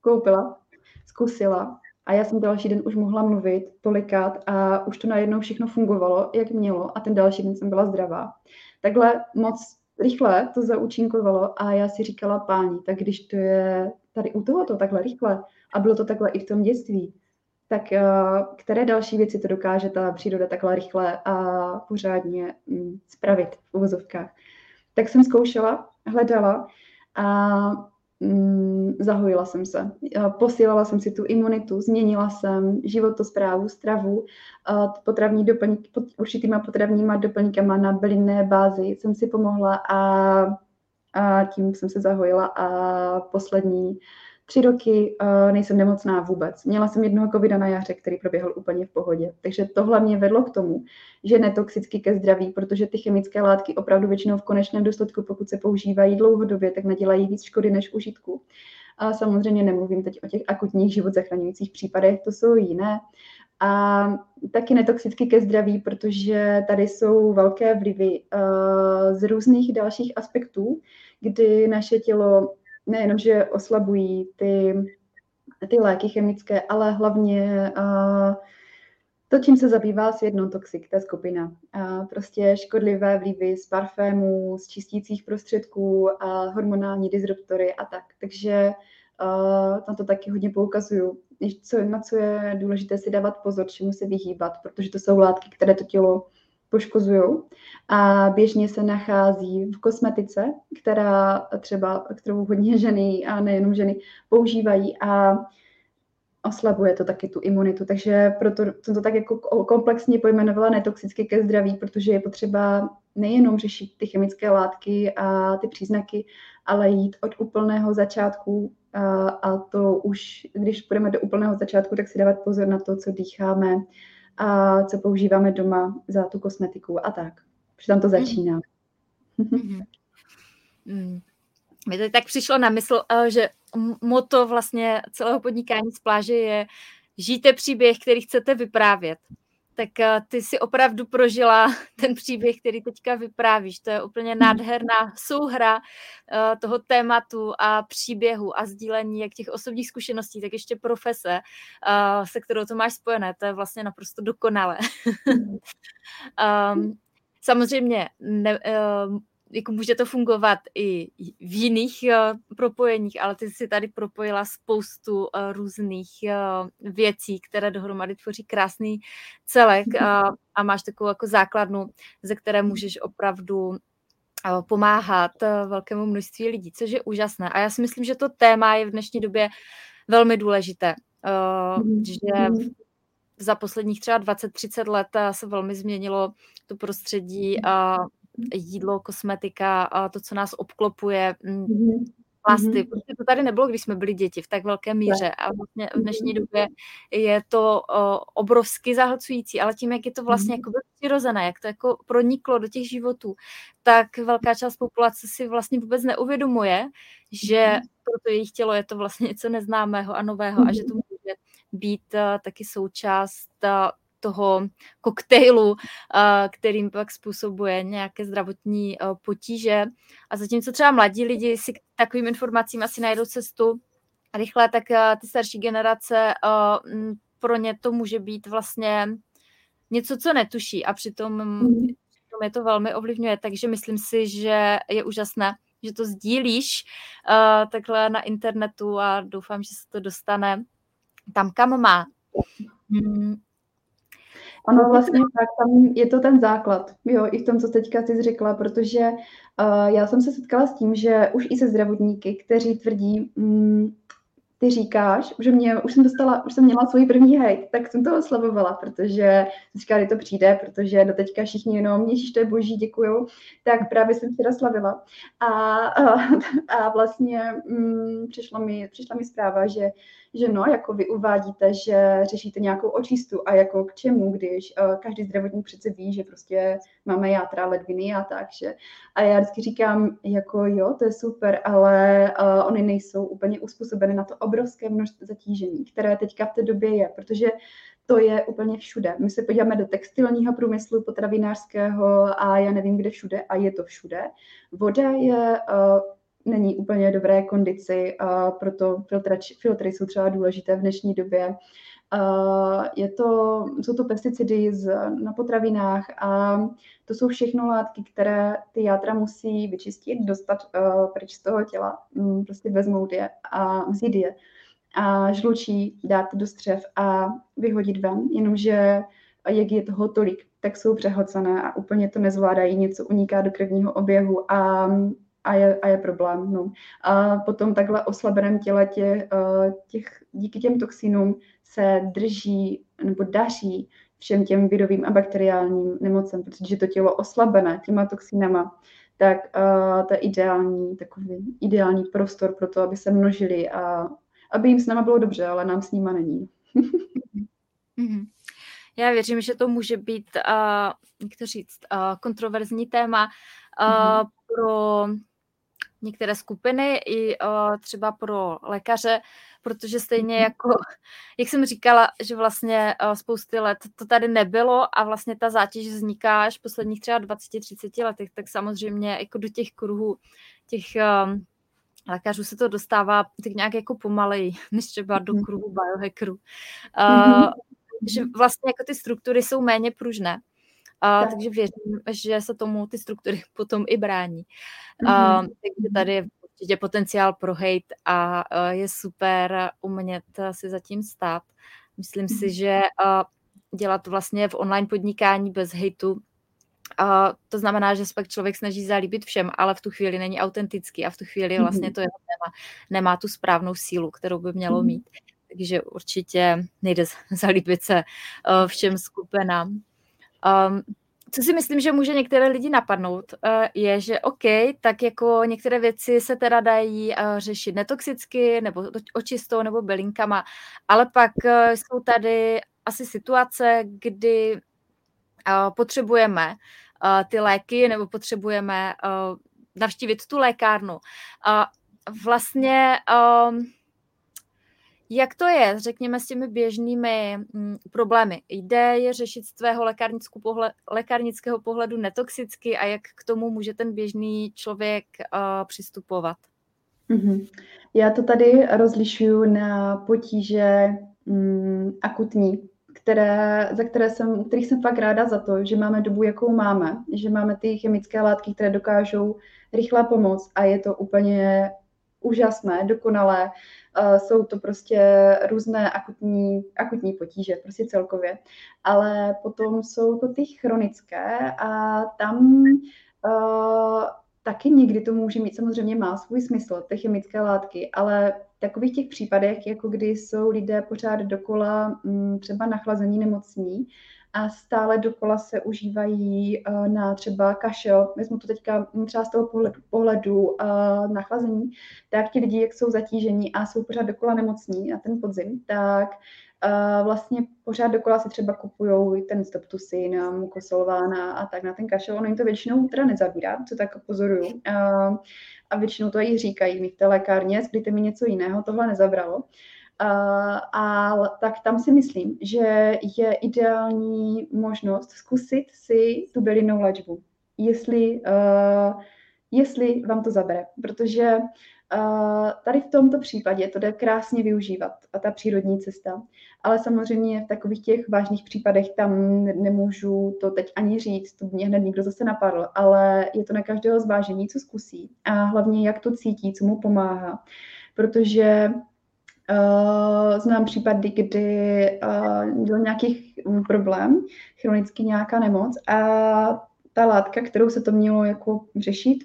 koupila, zkusila a já jsem další den už mohla mluvit tolikat a už to najednou všechno fungovalo, jak mělo a ten další den jsem byla zdravá. Takhle moc rychle to zaúčinkovalo a já si říkala, páni, tak když to je tady u tohoto takhle rychle a bylo to takhle i v tom dětství, tak eh, které další věci to dokáže ta příroda takhle rychle a pořádně mm, spravit v uvozovkách. Tak jsem zkoušela, hledala a mm, zahojila jsem se. Posílala jsem si tu imunitu, změnila jsem životosprávu, stravu, potravní doplňky, pod určitýma potravníma doplňkama na bylinné bázi jsem si pomohla a, a tím jsem se zahojila a poslední tři roky nejsem nemocná vůbec. Měla jsem jednoho covida na jaře, který proběhl úplně v pohodě. Takže tohle mě vedlo k tomu, že netoxicky ke zdraví, protože ty chemické látky opravdu většinou v konečném důsledku, pokud se používají dlouhodobě, tak nadělají víc škody než užitku. A samozřejmě nemluvím teď o těch akutních život zachraňujících případech, to jsou jiné. A taky netoxicky ke zdraví, protože tady jsou velké vlivy uh, z různých dalších aspektů, kdy naše tělo nejenom, že oslabují ty, ty léky chemické, ale hlavně uh, to, čím se zabývá svět non-toxic, ta skupina. Uh, prostě škodlivé vlivy z parfémů, z čistících prostředků, a hormonální disruptory a tak. Takže uh, na to taky hodně poukazuju. Co, na co je důležité si dávat pozor, čemu se vyhýbat, protože to jsou látky, které to tělo poškozují. A běžně se nachází v kosmetice, která třeba, kterou hodně ženy a nejenom ženy používají a oslabuje to taky tu imunitu. Takže proto jsem to tak jako komplexně pojmenovala netoxicky ke zdraví, protože je potřeba nejenom řešit ty chemické látky a ty příznaky, ale jít od úplného začátku a, a to už, když půjdeme do úplného začátku, tak si dávat pozor na to, co dýcháme, a co používáme doma za tu kosmetiku a tak. Protože tam to mhm. začíná. Mm-hmm. Mm. Mně to tak přišlo na mysl, eh, že moto vlastně celého podnikání z pláže je žijte příběh, který chcete vyprávět tak eh, ty si opravdu prožila ten příběh, který teďka vyprávíš. To je úplně nádherná souhra eh, toho tématu a příběhu a sdílení jak těch osobních zkušeností, tak ještě profese, eh, se kterou to máš spojené. To je vlastně naprosto dokonalé. um, samozřejmě ne, jako může to fungovat i v jiných uh, propojeních, ale ty si tady propojila spoustu uh, různých uh, věcí, které dohromady tvoří krásný celek uh, a máš takovou jako základnu, ze které můžeš opravdu pomáhat velkému množství lidí, což je úžasné. A já si myslím, že to téma je v dnešní době velmi důležité, uh, že za posledních třeba 20-30 let se velmi změnilo to prostředí jídlo, kosmetika, a to, co nás obklopuje, mm-hmm. plasty. Mm-hmm. Prostě to tady nebylo, když jsme byli děti v tak velké míře a vlastně v dnešní době je to o, obrovsky zahlcující, ale tím, jak je to vlastně jako přirozené, jak to jako proniklo do těch životů, tak velká část populace si vlastně vůbec neuvědomuje, že mm-hmm. pro to jejich tělo je to vlastně něco neznámého a nového a že to může být uh, taky součást uh, toho koktejlu, kterým pak způsobuje nějaké zdravotní potíže. A zatímco třeba mladí lidi si k takovým informacím asi najdou cestu rychle, tak ty starší generace pro ně to může být vlastně něco, co netuší a přitom, mm. přitom je to velmi ovlivňuje. Takže myslím si, že je úžasné, že to sdílíš uh, takhle na internetu a doufám, že se to dostane tam, kam má. Hmm. Ano, vlastně tak, tam je to ten základ, jo, i v tom, co teďka jsi řekla, protože uh, já jsem se setkala s tím, že už i se zdravotníky, kteří tvrdí, mm, ty říkáš, že mě, už jsem dostala, už jsem měla svůj první hejt, tak jsem to oslavovala, protože říká, kdy to přijde, protože do teďka všichni jenom, ježíš, to je boží, děkuju, tak právě jsem si slavila. A, a, a vlastně mm, přišla, mi, přišla mi zpráva, že že no, jako vy uvádíte, že řešíte nějakou očistu a jako k čemu, když uh, každý zdravotník přece ví, že prostě máme játra, ledviny a tak, že. A já vždycky říkám, jako jo, to je super, ale uh, oni nejsou úplně uspůsobeny na to obrovské množství zatížení, které teďka v té době je, protože to je úplně všude. My se podíváme do textilního průmyslu, potravinářského a já nevím, kde všude a je to všude. Voda je uh, není úplně dobré kondici, a proto filtrač, filtry jsou třeba důležité v dnešní době. Je to, jsou to pesticidy z, na potravinách a to jsou všechno látky, které ty játra musí vyčistit, dostat pryč z toho těla, um, prostě vezmout je a vzít je a žlučí dát do střev a vyhodit ven, jenomže jak je toho tolik, tak jsou přehocené a úplně to nezvládají, něco uniká do krevního oběhu a a je, a je problém. No. A potom takhle oslabeném těle tě, eh, těch, díky těm toxinům se drží nebo daří všem těm virovým a bakteriálním nemocem, protože to tělo oslabené těma toxinama, tak uh, to je ideální, takový ideální prostor pro to, aby se množili a aby jim s náma bylo dobře, ale nám s nima není. mm-hmm. Já věřím, že to může být, uh, jak to říct, uh, kontroverzní téma uh, mm-hmm. pro některé skupiny i uh, třeba pro lékaře, protože stejně mhm. jako, jak jsem říkala, že vlastně uh, spousty let to tady nebylo a vlastně ta zátěž vzniká až v posledních třeba 20-30 letech, tak samozřejmě jako do těch kruhů těch lékařů se to dostává tak nějak jako pomaleji, než třeba do mhm. kruhu biohackerů. Uh, že vlastně jako ty struktury jsou méně pružné. A, takže věřím, že se tomu ty struktury potom i brání. A, mm-hmm. takže tady je určitě potenciál pro hate a, a je super umět si zatím stát. Myslím mm-hmm. si, že a, dělat vlastně v online podnikání bez hejtu a to znamená, že se pak člověk snaží zalíbit všem, ale v tu chvíli není autentický a v tu chvíli vlastně to jeho téma nemá tu správnou sílu, kterou by mělo mít. Takže určitě nejde zalíbit se všem skupinám. Um, co si myslím, že může některé lidi napadnout, uh, je, že OK, tak jako některé věci se teda dají uh, řešit netoxicky, nebo očistou, nebo bylinkama, ale pak uh, jsou tady asi situace, kdy potřebujeme ty léky, nebo potřebujeme navštívit tu lékárnu. Vlastně um, jak to je, řekněme, s těmi běžnými mm, problémy? Jde je řešit z tvého lékárnického pohledu netoxicky a jak k tomu může ten běžný člověk uh, přistupovat? Mm-hmm. Já to tady rozlišuju na potíže mm, akutní, které, za které jsem, kterých jsem fakt ráda za to, že máme dobu, jakou máme, že máme ty chemické látky, které dokážou rychle pomoct a je to úplně úžasné, dokonalé Uh, jsou to prostě různé akutní, akutní potíže, prostě celkově. Ale potom jsou to ty chronické a tam uh, taky někdy to může mít, samozřejmě má svůj smysl, ty chemické látky, ale v takových těch případech, jako kdy jsou lidé pořád dokola m, mm, třeba nachlazení nemocní, a stále dokola se užívají uh, na třeba kašel, vezmu to teďka třeba z toho pohledu, pohledu uh, nachlazení, tak ti lidi, jak jsou zatížení a jsou pořád dokola nemocní na ten podzim, tak uh, vlastně pořád dokola si třeba kupují ten stoptusin, mukosolvána a tak na ten kašel. Ono jim to většinou teda nezabírá, co tak pozoruju. A většinou to i říkají mi v té lékárně, splíte mi něco jiného, tohle nezabralo. Uh, a tak tam si myslím, že je ideální možnost zkusit si tu bylinnou léčbu, jestli, uh, jestli vám to zabere, protože uh, tady v tomto případě to jde krásně využívat a ta přírodní cesta, ale samozřejmě v takových těch vážných případech tam nemůžu to teď ani říct, to mě hned nikdo zase napadl, ale je to na každého zvážení, co zkusí. A hlavně jak to cítí, co mu pomáhá, protože Uh, znám případy, kdy uh, byl nějaký problém, chronicky nějaká nemoc a ta látka, kterou se to mělo jako řešit,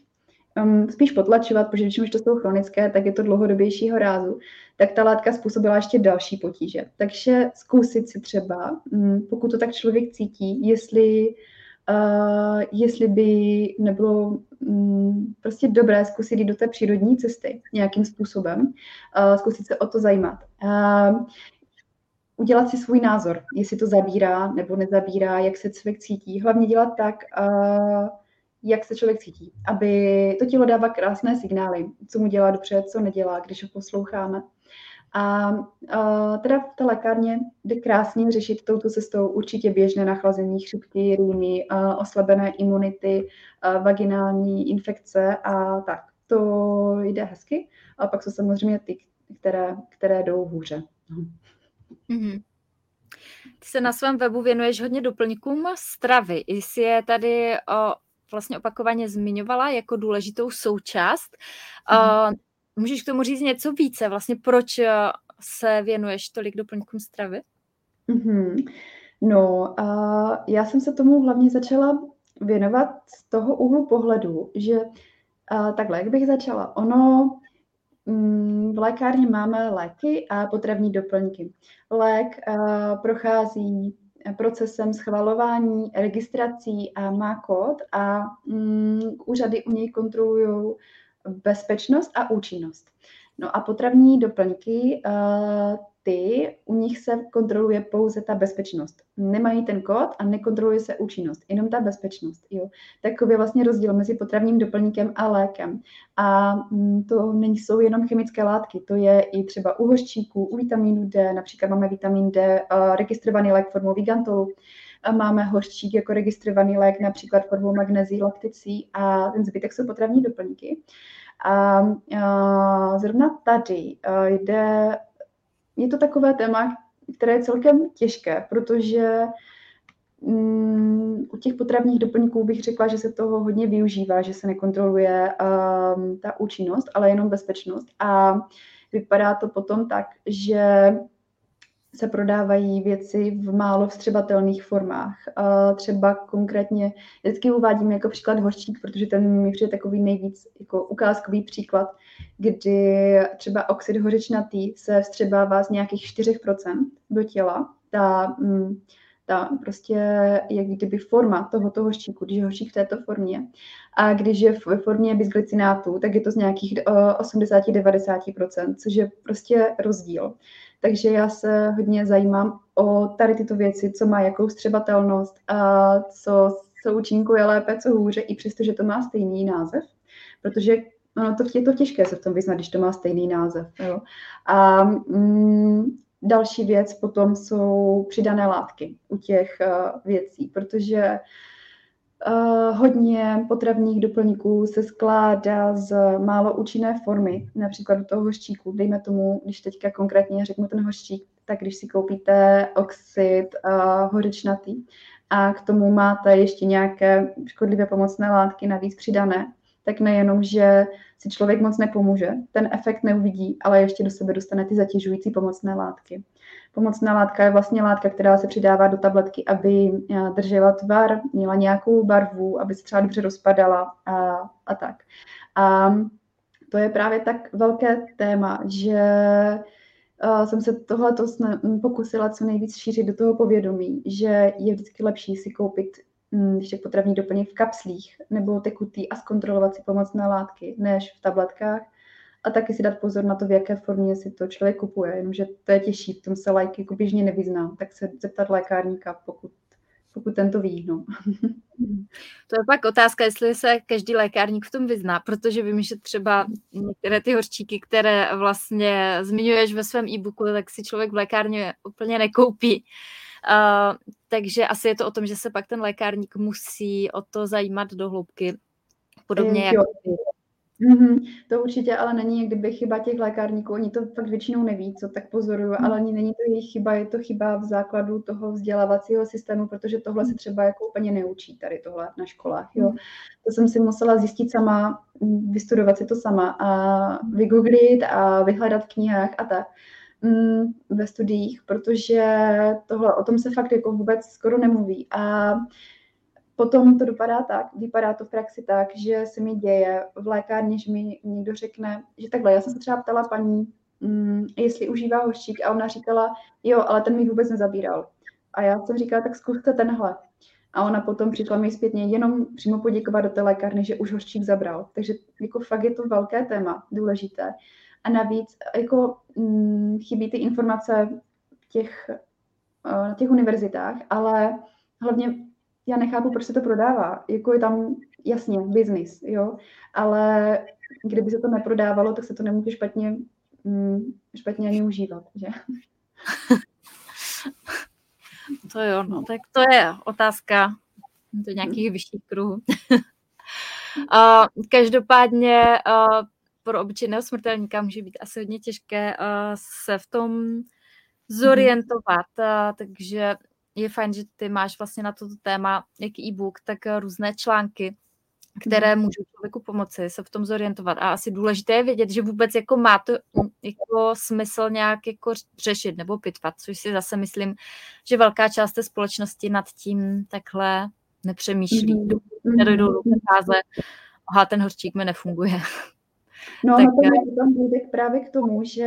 um, spíš potlačovat, protože když to jsou chronické, tak je to dlouhodobějšího rázu, tak ta látka způsobila ještě další potíže. Takže zkusit si třeba, um, pokud to tak člověk cítí, jestli uh, jestli by nebylo um, prostě dobré zkusit jít do té přírodní cesty nějakým způsobem, uh, zkusit se o to zajímat. Uh, udělat si svůj názor, jestli to zabírá nebo nezabírá, jak se člověk cítí. Hlavně dělat tak, uh, jak se člověk cítí, aby to tělo dává krásné signály, co mu dělá dobře, co nedělá, když ho posloucháme. A uh, teda v té lékárně jde krásně řešit touto cestou určitě běžné nachlazení chřipky, rýmy, uh, oslabené imunity, uh, vaginální infekce a tak. To jde hezky. A pak jsou samozřejmě ty, které, které jdou hůře. Mm-hmm. Ty se na svém webu věnuješ hodně doplňkům stravy. Jsi je tady o, vlastně opakovaně zmiňovala jako důležitou součást. Mm-hmm. Můžeš k tomu říct něco více? Vlastně proč eh, se věnuješ tolik doplňkům stravy? Mm-hmm. No, a já jsem se tomu hlavně začala věnovat z toho úhlu pohledu, že a, takhle, jak bych začala, ono mm, v lékárně máme léky a potravní doplňky. Lék a, prochází procesem schvalování, registrací a má kód a mm, úřady u něj kontrolují bezpečnost a účinnost. No a potravní doplňky, eh, ty, u nich se kontroluje pouze ta bezpečnost. Nemají ten kód a nekontroluje se účinnost, jenom ta bezpečnost. Jo. Takový je vlastně rozdíl mezi potravním doplňkem a lékem. A mm, to nejsou jenom chemické látky, to je i třeba u hořčíků, u vitamínu D, například máme vitamin D, eh, registrovaný lék formou Vigantolu, máme hořčík jako registrovaný lék, například formou magnezí, lakticí a ten zbytek jsou potravní doplňky. A, a zrovna tady jde, je to takové téma, které je celkem těžké, protože um, u těch potravních doplňků bych řekla, že se toho hodně využívá, že se nekontroluje um, ta účinnost, ale jenom bezpečnost. A vypadá to potom tak, že se prodávají věci v málo vstřebatelných formách. Třeba konkrétně, vždycky uvádím jako příklad hořčík, protože ten mi přijde takový nejvíc jako ukázkový příklad, kdy třeba oxid hořečnatý se vstřebává z nějakých 4% do těla. Ta, mm, ta prostě je kdyby forma tohoto hořčíku, když je hořčík v této formě. A když je ve formě bisglicinátu, tak je to z nějakých 80-90%, což je prostě rozdíl. Takže já se hodně zajímám o tady tyto věci, co má jakou střebatelnost a co, co účinkuje lépe, co hůře, i přesto, že to má stejný název, protože ono to je to těžké se v tom vyznat, když to má stejný název. Jo. A mm, další věc potom jsou přidané látky u těch uh, věcí, protože Uh, hodně potravních doplňků se skládá z málo účinné formy, například toho hořčíku. Dejme tomu, když teďka konkrétně řeknu ten hořčík, tak když si koupíte oxid uh, hořečnatý a k tomu máte ještě nějaké škodlivé pomocné látky navíc přidané, tak nejenom, že si člověk moc nepomůže, ten efekt neuvidí, ale ještě do sebe dostane ty zatěžující pomocné látky. Pomocná látka je vlastně látka, která se přidává do tabletky, aby eh, držela tvar, měla nějakou barvu, aby se třeba dobře rozpadala a, a tak. A to je právě tak velké téma, že uh, jsem se tohleto pokusila co nejvíc šířit do toho povědomí, že je vždycky lepší si koupit um, ještě potravní doplněk v kapslích nebo tekutý a zkontrolovat si pomocné látky, než v tabletkách, a taky si dát pozor na to, v jaké formě si to člověk kupuje, jenomže to je těžší, v tom se lajky jako běžně nevyznám, tak se zeptat lékárníka, pokud, pokud tento ví. No. To je pak otázka, jestli se každý lékárník v tom vyzná, protože vím, že třeba některé ty horčíky, které vlastně zmiňuješ ve svém e-booku, tak si člověk v lékárně úplně nekoupí. Uh, takže asi je to o tom, že se pak ten lékárník musí o to zajímat do hloubky. Podobně jako Mm-hmm, to určitě ale není jak kdyby chyba těch lékárníků, oni to fakt většinou neví, co tak pozoruju, mm. ale ani není to jejich chyba, je to chyba v základu toho vzdělávacího systému, protože tohle se třeba jako úplně neučí tady tohle na školách, jo. Mm. To jsem si musela zjistit sama, vystudovat si to sama a vygooglit a vyhledat v knihách a tak mm, ve studiích, protože tohle, o tom se fakt jako vůbec skoro nemluví a Potom to dopadá tak, vypadá to v praxi tak, že se mi děje v lékárně, že mi někdo řekne, že takhle, já jsem se třeba ptala paní, mm, jestli užívá hořčík a ona říkala, jo, ale ten mi vůbec nezabíral. A já jsem říkala, tak zkuste tenhle. A ona potom přišla mi zpětně jenom přímo poděkovat do té lékárny, že už hořčík zabral. Takže jako fakt je to velké téma, důležité. A navíc jako hm, chybí ty informace v těch, na těch univerzitách, ale hlavně já nechápu, proč se to prodává. Jako je tam jasně business, jo, ale kdyby se to neprodávalo, tak se to nemůže špatně, mm, špatně ani užívat, že? To jo, no, tak to je otázka do nějakých vyšších kruhů. uh, každopádně pro obyčejného smrtelníka může být asi hodně těžké se v tom zorientovat, uh, takže je fajn, že ty máš vlastně na toto téma jak e-book, tak různé články, které mhm. můžou člověku pomoci se v tom zorientovat. A asi důležité je vědět, že vůbec jako má to jako smysl nějak jako řešit nebo pitvat, což si zase myslím, že velká část té společnosti nad tím takhle nepřemýšlí. Mm-hmm. Nedojdou do fáze, aha, ten horčík mi nefunguje. No, tak, no to tam dojde právě k tomu, že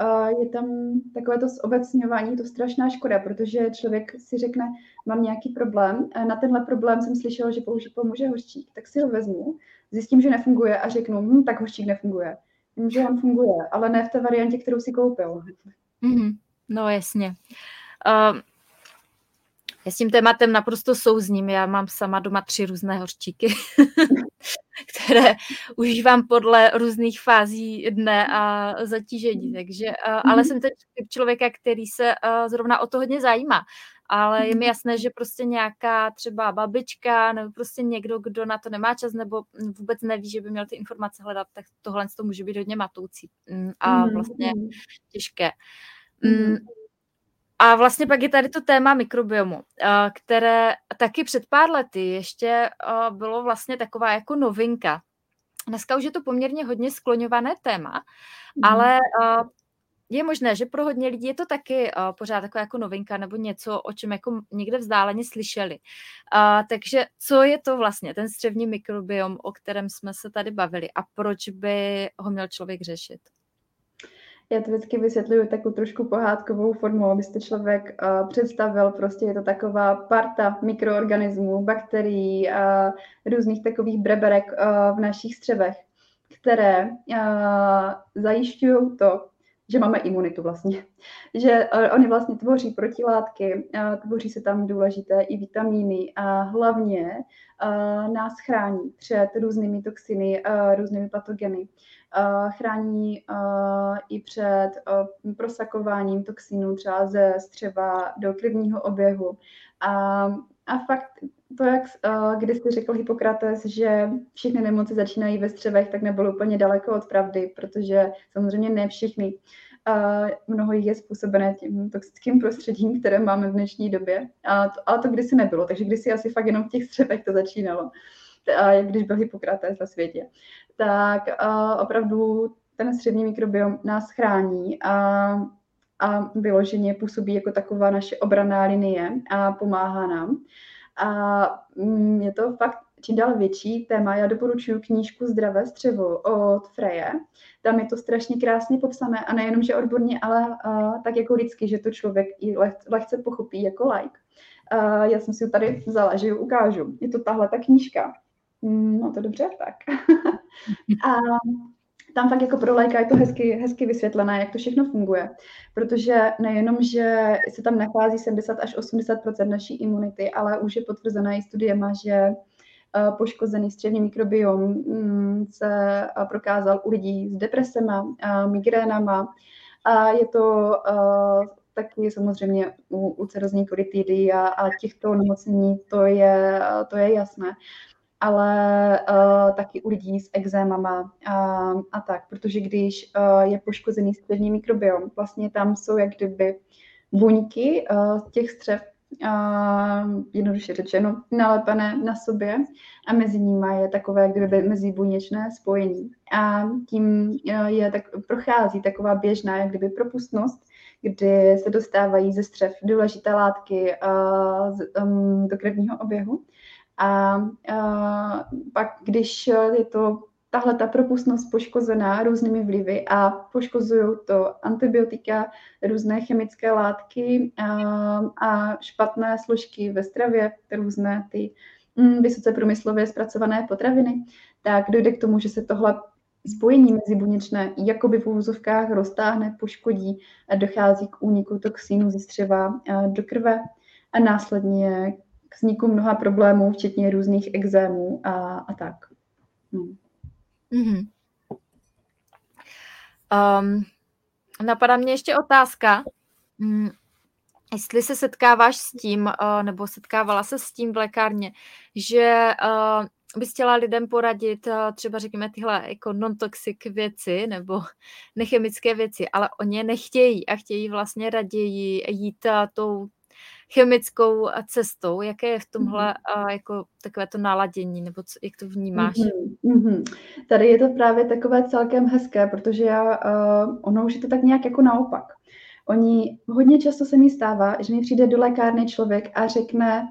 uh, je tam takové to zobecňování, to strašná škoda, protože člověk si řekne, mám nějaký problém, na tenhle problém jsem slyšel, že použi, pomůže hořčík, tak si ho vezmu, zjistím, že nefunguje a řeknu, hm, tak hořčík nefunguje. Vím, že on funguje, ale ne v té variantě, kterou si koupil. Mm-hmm. No jasně. Uh, já s tím tématem naprosto souzním. Já mám sama doma tři různé hořčíky, které užívám podle různých fází dne a zatížení. Takže, ale mhm. jsem teď typ člověka, který se zrovna o to hodně zajímá. Ale je mi mhm. jasné, že prostě nějaká třeba babička nebo prostě někdo, kdo na to nemá čas nebo vůbec neví, že by měl ty informace hledat, tak tohle to může být hodně matoucí mm, a mhm, vlastně těžké. A vlastně pak je tady to téma mikrobiomu, eh, které taky před pár lety ještě eh, bylo vlastně taková jako novinka. Dneska už je to poměrně hodně skloňované téma, mm. ale eh, je možné, že pro hodně lidí je to taky pořád taková jako novinka nebo něco, o čem jako někde vzdáleně slyšeli. takže co je to vlastně ten střevní mikrobiom, o kterém jsme se tady bavili a proč by ho měl člověk řešit? Já to vždycky vysvětluju takovou trošku pohádkovou formou, abyste člověk uh, představil, prostě je to taková parta mikroorganismů, bakterií, uh, různých takových breberek uh, v našich střevech, které uh, zajišťují to, že máme imunitu vlastně. Že oni vlastně tvoří protilátky, tvoří se tam důležité i vitamíny a hlavně nás chrání před různými toxiny, různými patogeny. Uh, chrání uh, i před uh, prosakováním toxinů třeba ze střeva do krevního oběhu. A, a fakt to, jak když jste řekl Hippokrates, že všechny nemoci začínají ve střevech, tak nebylo úplně daleko od pravdy, protože samozřejmě ne všechny. Mnoho jich je způsobené tím toxickým prostředím, které máme v dnešní době, ale to, ale to kdysi nebylo, takže kdysi asi fakt jenom v těch střevech to začínalo, když byl Hippokrates na světě. Tak opravdu ten střední mikrobiom nás chrání a, a vyloženě působí jako taková naše obraná linie a pomáhá nám. A mm, je to fakt čím dál větší téma. Já doporučuji knížku Zdravé střevo od Freje. Tam je to strašně krásně popsané a nejenom, že odborně, ale uh, tak jako lidsky, že to člověk i lehce, lehce pochopí jako like. Uh, já jsem si ji tady vzala, že ji ukážu. Je to tahle ta knížka. Mm, no to dobře, tak. a tam fakt jako pro lajka je to hezky, hezky vysvětlené, jak to všechno funguje. Protože nejenom, že se tam nachází 70 až 80 naší imunity, ale už je potvrzené i studiema, že eh, poškozený střevní mikrobiom mm, se eh, prokázal u lidí s depresema, migrénama. A je to taky samozřejmě u, u cerozní a, a těchto nemocnění, to je, to je jasné ale uh, taky u lidí s exémama a, a tak, protože když uh, je poškozený střevní mikrobiom, vlastně tam jsou jak kdyby buňky uh, těch střev, uh, jednoduše řečeno, nalepené na sobě a mezi nimi je takové jak kdyby mezibuněčné spojení. A tím uh, je tak, prochází taková běžná jak kdyby propustnost, kdy se dostávají ze střev důležité látky uh, z, um, do krevního oběhu a, a pak, když je to tahle ta propustnost poškozená různými vlivy a poškozují to antibiotika, různé chemické látky a, a špatné složky ve stravě, různé ty mm, vysoce průmyslově zpracované potraviny, tak dojde k tomu, že se tohle spojení mezi buněčné jakoby v úvozovkách roztáhne, poškodí a dochází k úniku toxínu ze střeva do krve a následně k vzniku mnoha problémů, včetně různých exémů a, a tak. Hmm. Mm-hmm. Um, napadá mě ještě otázka, um, jestli se setkáváš s tím, uh, nebo setkávala se s tím v lékárně, že uh, bys chtěla lidem poradit uh, třeba řekněme tyhle jako non-toxic věci nebo nechemické věci, ale oni je nechtějí a chtějí vlastně raději jít uh, tou chemickou cestou. Jaké je v tomhle mm-hmm. jako takové to naladění, nebo co, jak to vnímáš? Mm-hmm. Tady je to právě takové celkem hezké, protože já, uh, ono už je to tak nějak jako naopak. Oni, hodně často se mi stává, že mi přijde do lékárny člověk a řekne,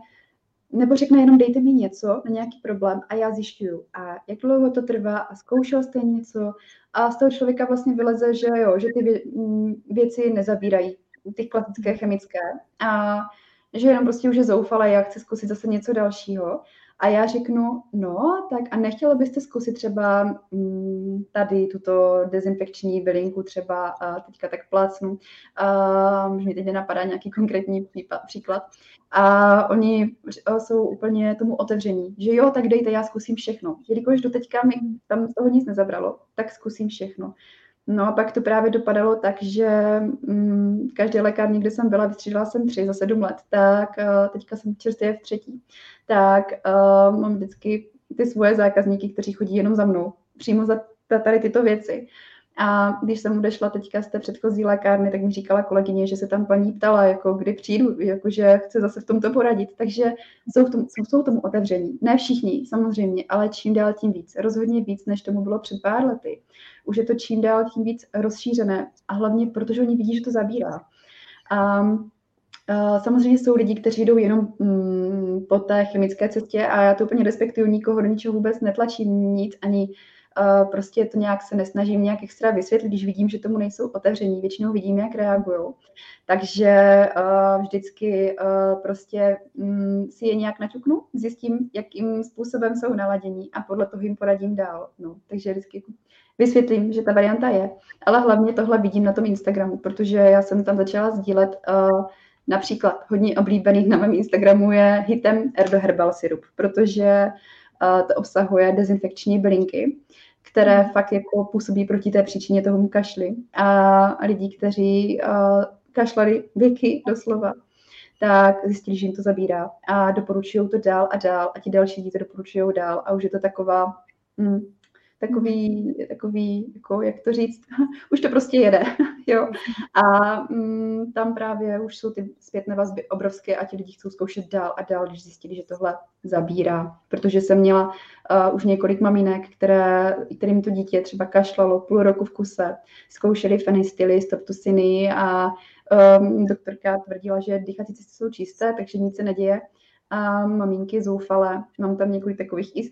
nebo řekne jenom dejte mi něco na nějaký problém a já zjišťuju. A jak dlouho to trvá a zkoušel jste něco a z toho člověka vlastně vyleze, že jo, že ty věci nezabírají, ty klasické chemické. A že jenom prostě už je zoufala, já chci zkusit zase něco dalšího. A já řeknu, no, tak a nechtěla byste zkusit třeba mm, tady tuto dezinfekční bylinku třeba a teďka tak plácnu, a, mi teď nenapadá nějaký konkrétní případ, příklad. A oni jsou úplně tomu otevření, že jo, tak dejte, já zkusím všechno. Jelikož do teďka mi tam z toho nic nezabralo, tak zkusím všechno. No a pak to právě dopadalo tak, že mm, každé lékárně, kde jsem byla, vystřídala jsem tři za sedm let, tak uh, teďka jsem čerstvě v třetí, tak uh, mám vždycky ty svoje zákazníky, kteří chodí jenom za mnou, přímo za tady tyto věci. A když jsem odešla teďka z té předchozí lékárny, tak mi říkala kolegyně, že se tam paní ptala, jako kdy přijdu, jakože chce zase v tomto poradit. Takže jsou, v tom, jsou, jsou tomu otevření. Ne všichni, samozřejmě, ale čím dál tím víc. Rozhodně víc, než tomu bylo před pár lety. Už je to čím dál tím víc rozšířené. A hlavně, protože oni vidí, že to zabírá. A samozřejmě jsou lidi, kteří jdou jenom mm, po té chemické cestě a já to úplně respektuju, nikoho do ničeho vůbec netlačím, nic, ani prostě to nějak se nesnažím nějak extra vysvětlit, když vidím, že tomu nejsou otevření, většinou vidím, jak reagují. Takže uh, vždycky uh, prostě um, si je nějak naťuknu, zjistím, jakým způsobem jsou naladění a podle toho jim poradím dál. No, takže vždycky vysvětlím, že ta varianta je. Ale hlavně tohle vidím na tom Instagramu, protože já jsem tam začala sdílet například hodně oblíbený na mém Instagramu je hitem Erdo Herbal Syrup, protože to obsahuje dezinfekční bylinky, které hmm. fakt jako působí proti té příčině toho kašli. A lidi, kteří kašlali věky doslova, tak zjistili, že jim to zabírá a doporučují to dál a dál a ti další lidi to doporučují dál a už je to taková mm, takový, takový, jako, jak to říct, už to prostě jede, jo. A mm, tam právě už jsou ty zpětné vazby obrovské a ti lidi chcou zkoušet dál a dál, když zjistili, že tohle zabírá. Protože jsem měla uh, už několik mamínek, které, kterým to dítě třeba kašlalo půl roku v kuse, zkoušeli fenistily, stoptusiny a um, doktorka tvrdila, že dýchací cesty jsou čisté, takže nic se neděje. A maminky zoufalé, mám tam několik takových i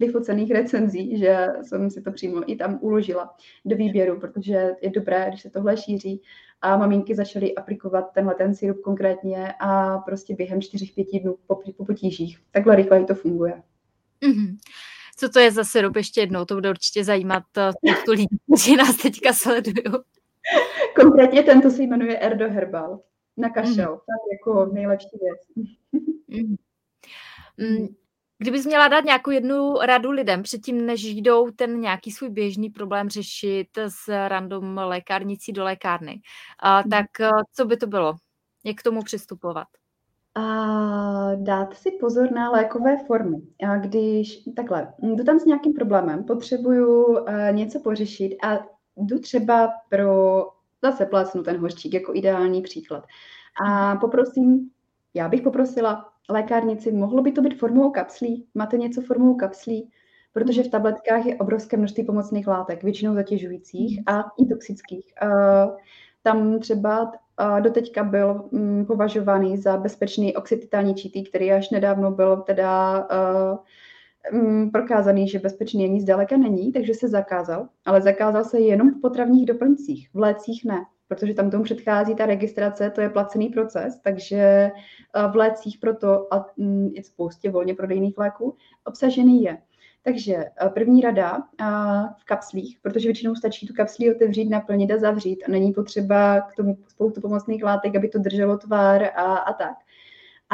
vyfocených recenzí, že jsem si to přímo i tam uložila do výběru, protože je dobré, když se tohle šíří. A maminky začaly aplikovat tenhle ten sirup konkrétně a prostě během 4-5 dnů po, po potížích. Takhle rychle to funguje. Mm-hmm. Co to je za sirup ještě jednou? To bude určitě zajímat eh, spoustu lidí, kteří nás teďka sledují. Konkrétně tento se jmenuje Erdo Herbal. Na kašel. Mm. Tak jako nejlepší věc. Mm. Mm. Kdybys měla dát nějakou jednu radu lidem předtím, než jdou ten nějaký svůj běžný problém řešit s random lékárnicí do lékárny, a, mhm. tak eh, co by to bylo? Jak k tomu přistupovat? A dát si pozor na lékové formy. A když takhle, jdu tam s nějakým problémem, potřebuju uh, něco pořešit a jdu třeba pro, zase plácnu ten hořčík jako ideální příklad. A mhm. poprosím, já bych poprosila lékárnici, mohlo by to být formou kapslí? Máte něco formou kapslí? Protože v tabletkách je obrovské množství pomocných látek, většinou zatěžujících a i toxických. Tam třeba doteďka byl mm, považovaný za bezpečný oxytitální čítý, který až nedávno byl teda um, prokázaný, že bezpečný ani zdaleka není, takže se zakázal, ale zakázal se jenom v potravních doplňcích, v lécích ne protože tam tomu předchází ta registrace, to je placený proces, takže eh, v lécích proto a mm, je spoustě volně prodejných léků obsažený je. Takže eh, první rada eh, v kapslích, protože většinou stačí tu kapslí otevřít, naplnit a zavřít a není potřeba k tomu spoustu pomocných látek, aby to drželo tvar a, a tak.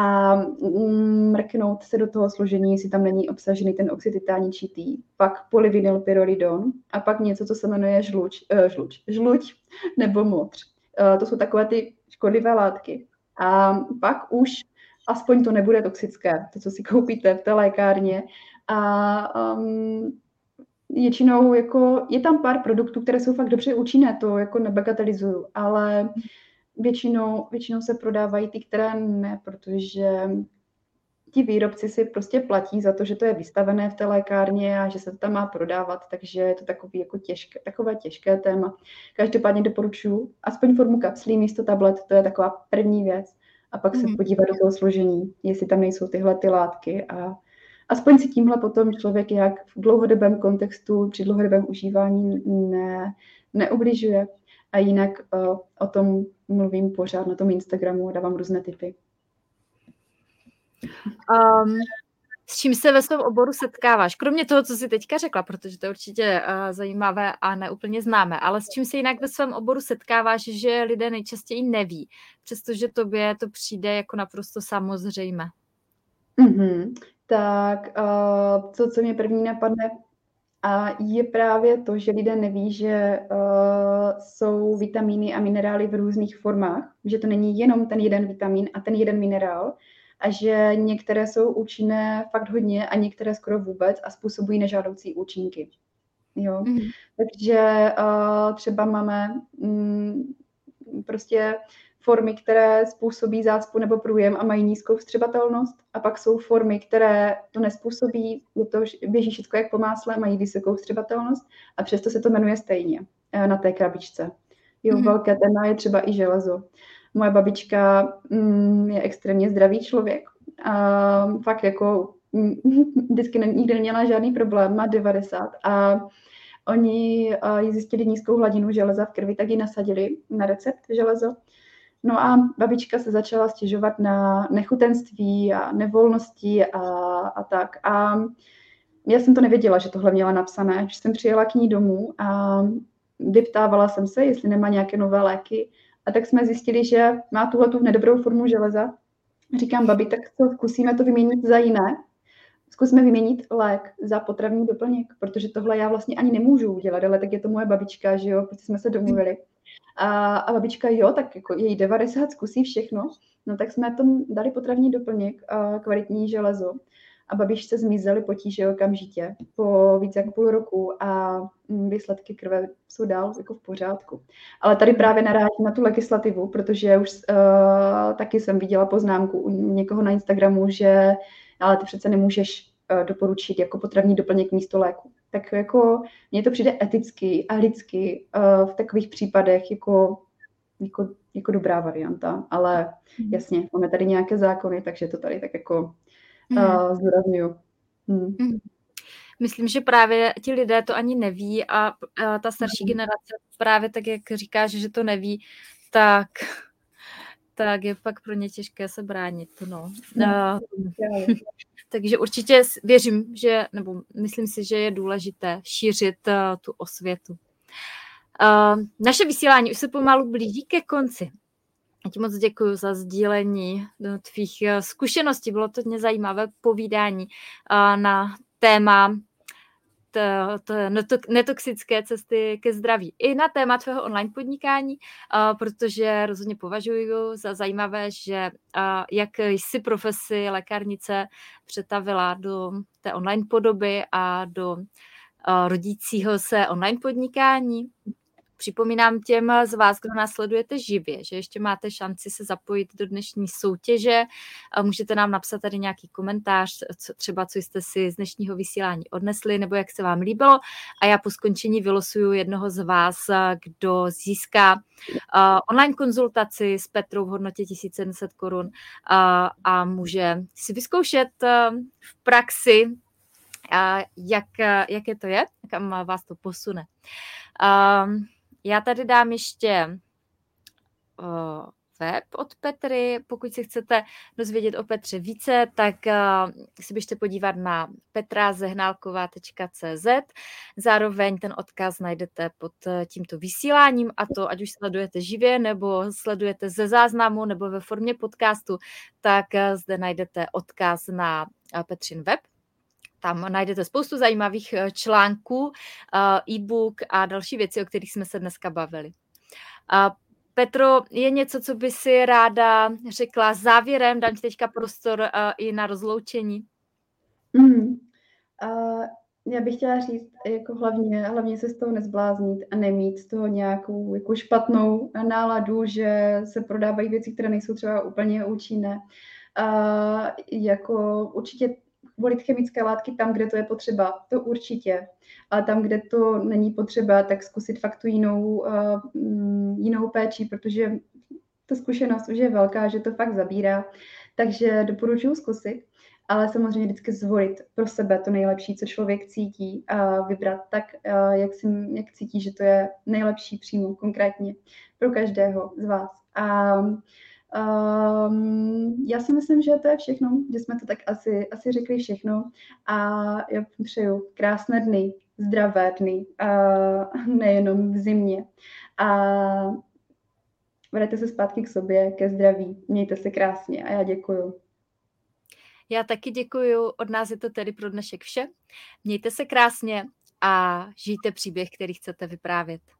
A mm, mrknout se do toho složení, jestli tam není obsažený ten oxid titáničitý, pak polyvinylpyrrolidon a pak něco, co se jmenuje žluč, uh, žluč, žluč nebo modř. Uh, to jsou takové ty škodlivé látky. A pak už aspoň to nebude toxické, to, co si koupíte v té lékárně, a um, většinou jako, je tam pár produktů, které jsou fakt dobře účinné, to jako nebagatelizuju, ale většinou, většinou se prodávají ty, které ne, protože ti výrobci si prostě platí za to, že to je vystavené v té lékárně a že se to tam má prodávat, takže je to takový jako těžké, takové těžké téma. Každopádně doporučuji aspoň formu kapslí místo tablet, to je taková první věc. A pak se mm. podívat do toho složení, jestli tam nejsou tyhle ty látky a aspoň si tímhle potom člověk jak v dlouhodobém kontextu, při dlouhodobém užívání ne, neubližuje. A jinak uh, o tom mluvím pořád na tom Instagramu a dávám různé typy. Um, s čím se ve svém oboru setkáváš? Kromě toho, co jsi teďka řekla, protože to je určitě uh, zajímavé a neúplně známe, ale s čím se jinak ve svém oboru setkáváš, že lidé nejčastěji neví, přestože tobě to přijde jako naprosto samozřejmé? Mm-hmm tak uh, to, co mě první napadne, a je právě to, že lidé neví, že uh, jsou vitamíny a minerály v různých formách, že to není jenom ten jeden vitamin a ten jeden minerál, a že některé jsou účinné fakt hodně a některé skoro vůbec a způsobují nežádoucí účinky. Jo. Mm. Takže uh, třeba máme mm, prostě formy, které způsobí zácpu nebo průjem a mají nízkou vstřebatelnost. A pak jsou formy, které to nespůsobí, je to, běží všechno jak po másle, mají vysokou vstřebatelnost a přesto se to jmenuje stejně eh, na té krabičce. Jo, mm-hmm. velké téma je třeba i železo. Moje babička mm, je extrémně zdravý člověk. A fakt jako mm, vždycky nikdy neměla žádný problém, má 90 a oni jí zjistili nízkou hladinu železa v krvi, tak ji nasadili na recept železo No a babička se začala stěžovat na nechutenství a nevolnosti a, a tak. A já jsem to nevěděla, že tohle měla napsané, že jsem přijela k ní domů a vyptávala jsem se, jestli nemá nějaké nové léky. A tak jsme zjistili, že má tuhle tu nedobrou formu železa. Říkám, babi, tak to zkusíme to vyměnit za jiné. Zkusíme vyměnit lék za potravní doplněk, protože tohle já vlastně ani nemůžu udělat, ale tak je to moje babička, že jo, protože jsme se domluvili. A, a babička, jo, tak jako její 90 zkusí všechno, no tak jsme tomu dali potravní doplněk, a kvalitní železo. A babičce zmizely potíže okamžitě po více jak půl roku a mm, výsledky krve jsou dál jako v pořádku. Ale tady právě narážím na tu legislativu, protože už uh, taky jsem viděla poznámku u někoho na Instagramu, že ale ty přece nemůžeš doporučit jako potravní doplněk místo léku tak jako mně to přijde eticky a lidsky uh, v takových případech jako, jako, jako dobrá varianta, ale mm. jasně, máme tady nějaké zákony, takže to tady tak jako uh, zdůraznuju. Mm. Mm. Myslím, že právě ti lidé to ani neví a, a ta starší generace právě tak, jak říkáš, že to neví, tak tak je pak pro ně těžké se bránit. No. Uh, takže určitě věřím, že, nebo myslím si, že je důležité šířit uh, tu osvětu. Uh, naše vysílání už se pomalu blíží ke konci. Já ti moc děkuji za sdílení do tvých zkušeností. Bylo to dně zajímavé povídání na téma to, netoxické cesty ke zdraví. I na téma tvého online podnikání, protože rozhodně považuji za zajímavé, že jak jsi profesi lékárnice přetavila do té online podoby a do rodícího se online podnikání. Připomínám těm z vás, kdo nás sledujete živě, že ještě máte šanci se zapojit do dnešní soutěže. Můžete nám napsat tady nějaký komentář, co, třeba co jste si z dnešního vysílání odnesli, nebo jak se vám líbilo. A já po skončení vylosuju jednoho z vás, kdo získá online konzultaci s Petrou v hodnotě 1700 korun a může si vyzkoušet v praxi jak, jaké to je, kam vás to posune. Um, já tady dám ještě web od Petry. Pokud si chcete dozvědět o Petře více, tak si běžte podívat na petrazehnálková.cz. Zároveň ten odkaz najdete pod uh, tímto vysíláním a to, ať už sledujete živě nebo sledujete ze záznamu nebo ve formě podcastu, tak uh, zde najdete odkaz na Petřin web, tam najdete spoustu zajímavých článků, e-book a další věci, o kterých jsme se dneska bavili. Petro, je něco, co by si ráda řekla závěrem? Dám ti teďka prostor uh, i na rozloučení. Mm. Uh, já bych chtěla říct, jako hlavně, hlavně se z toho nezbláznit a nemít z toho nějakou jako špatnou náladu, že se prodávají věci, které nejsou třeba úplně účinné. Uh, jako určitě volit chemické látky tam, kde to je potřeba, to určitě. A tam, kde to není potřeba, tak zkusit fakt tu jinou, uh, jinou péči, protože ta zkušenost už je velká, že to fakt zabírá. Takže doporučuji zkusit, ale samozřejmě vždycky zvolit pro sebe to nejlepší, co člověk cítí a vybrat tak, uh, jak, si, jak cítí, že to je nejlepší přímo konkrétně pro každého z vás. A Um, já si myslím, že to je všechno, že jsme to tak asi, asi řekli všechno a já přeju krásné dny, zdravé dny, uh, nejenom v zimě. A vrajte se zpátky k sobě, ke zdraví, mějte se krásně a já děkuju. Já taky děkuju, od nás je to tedy pro dnešek vše. Mějte se krásně a žijte příběh, který chcete vyprávět.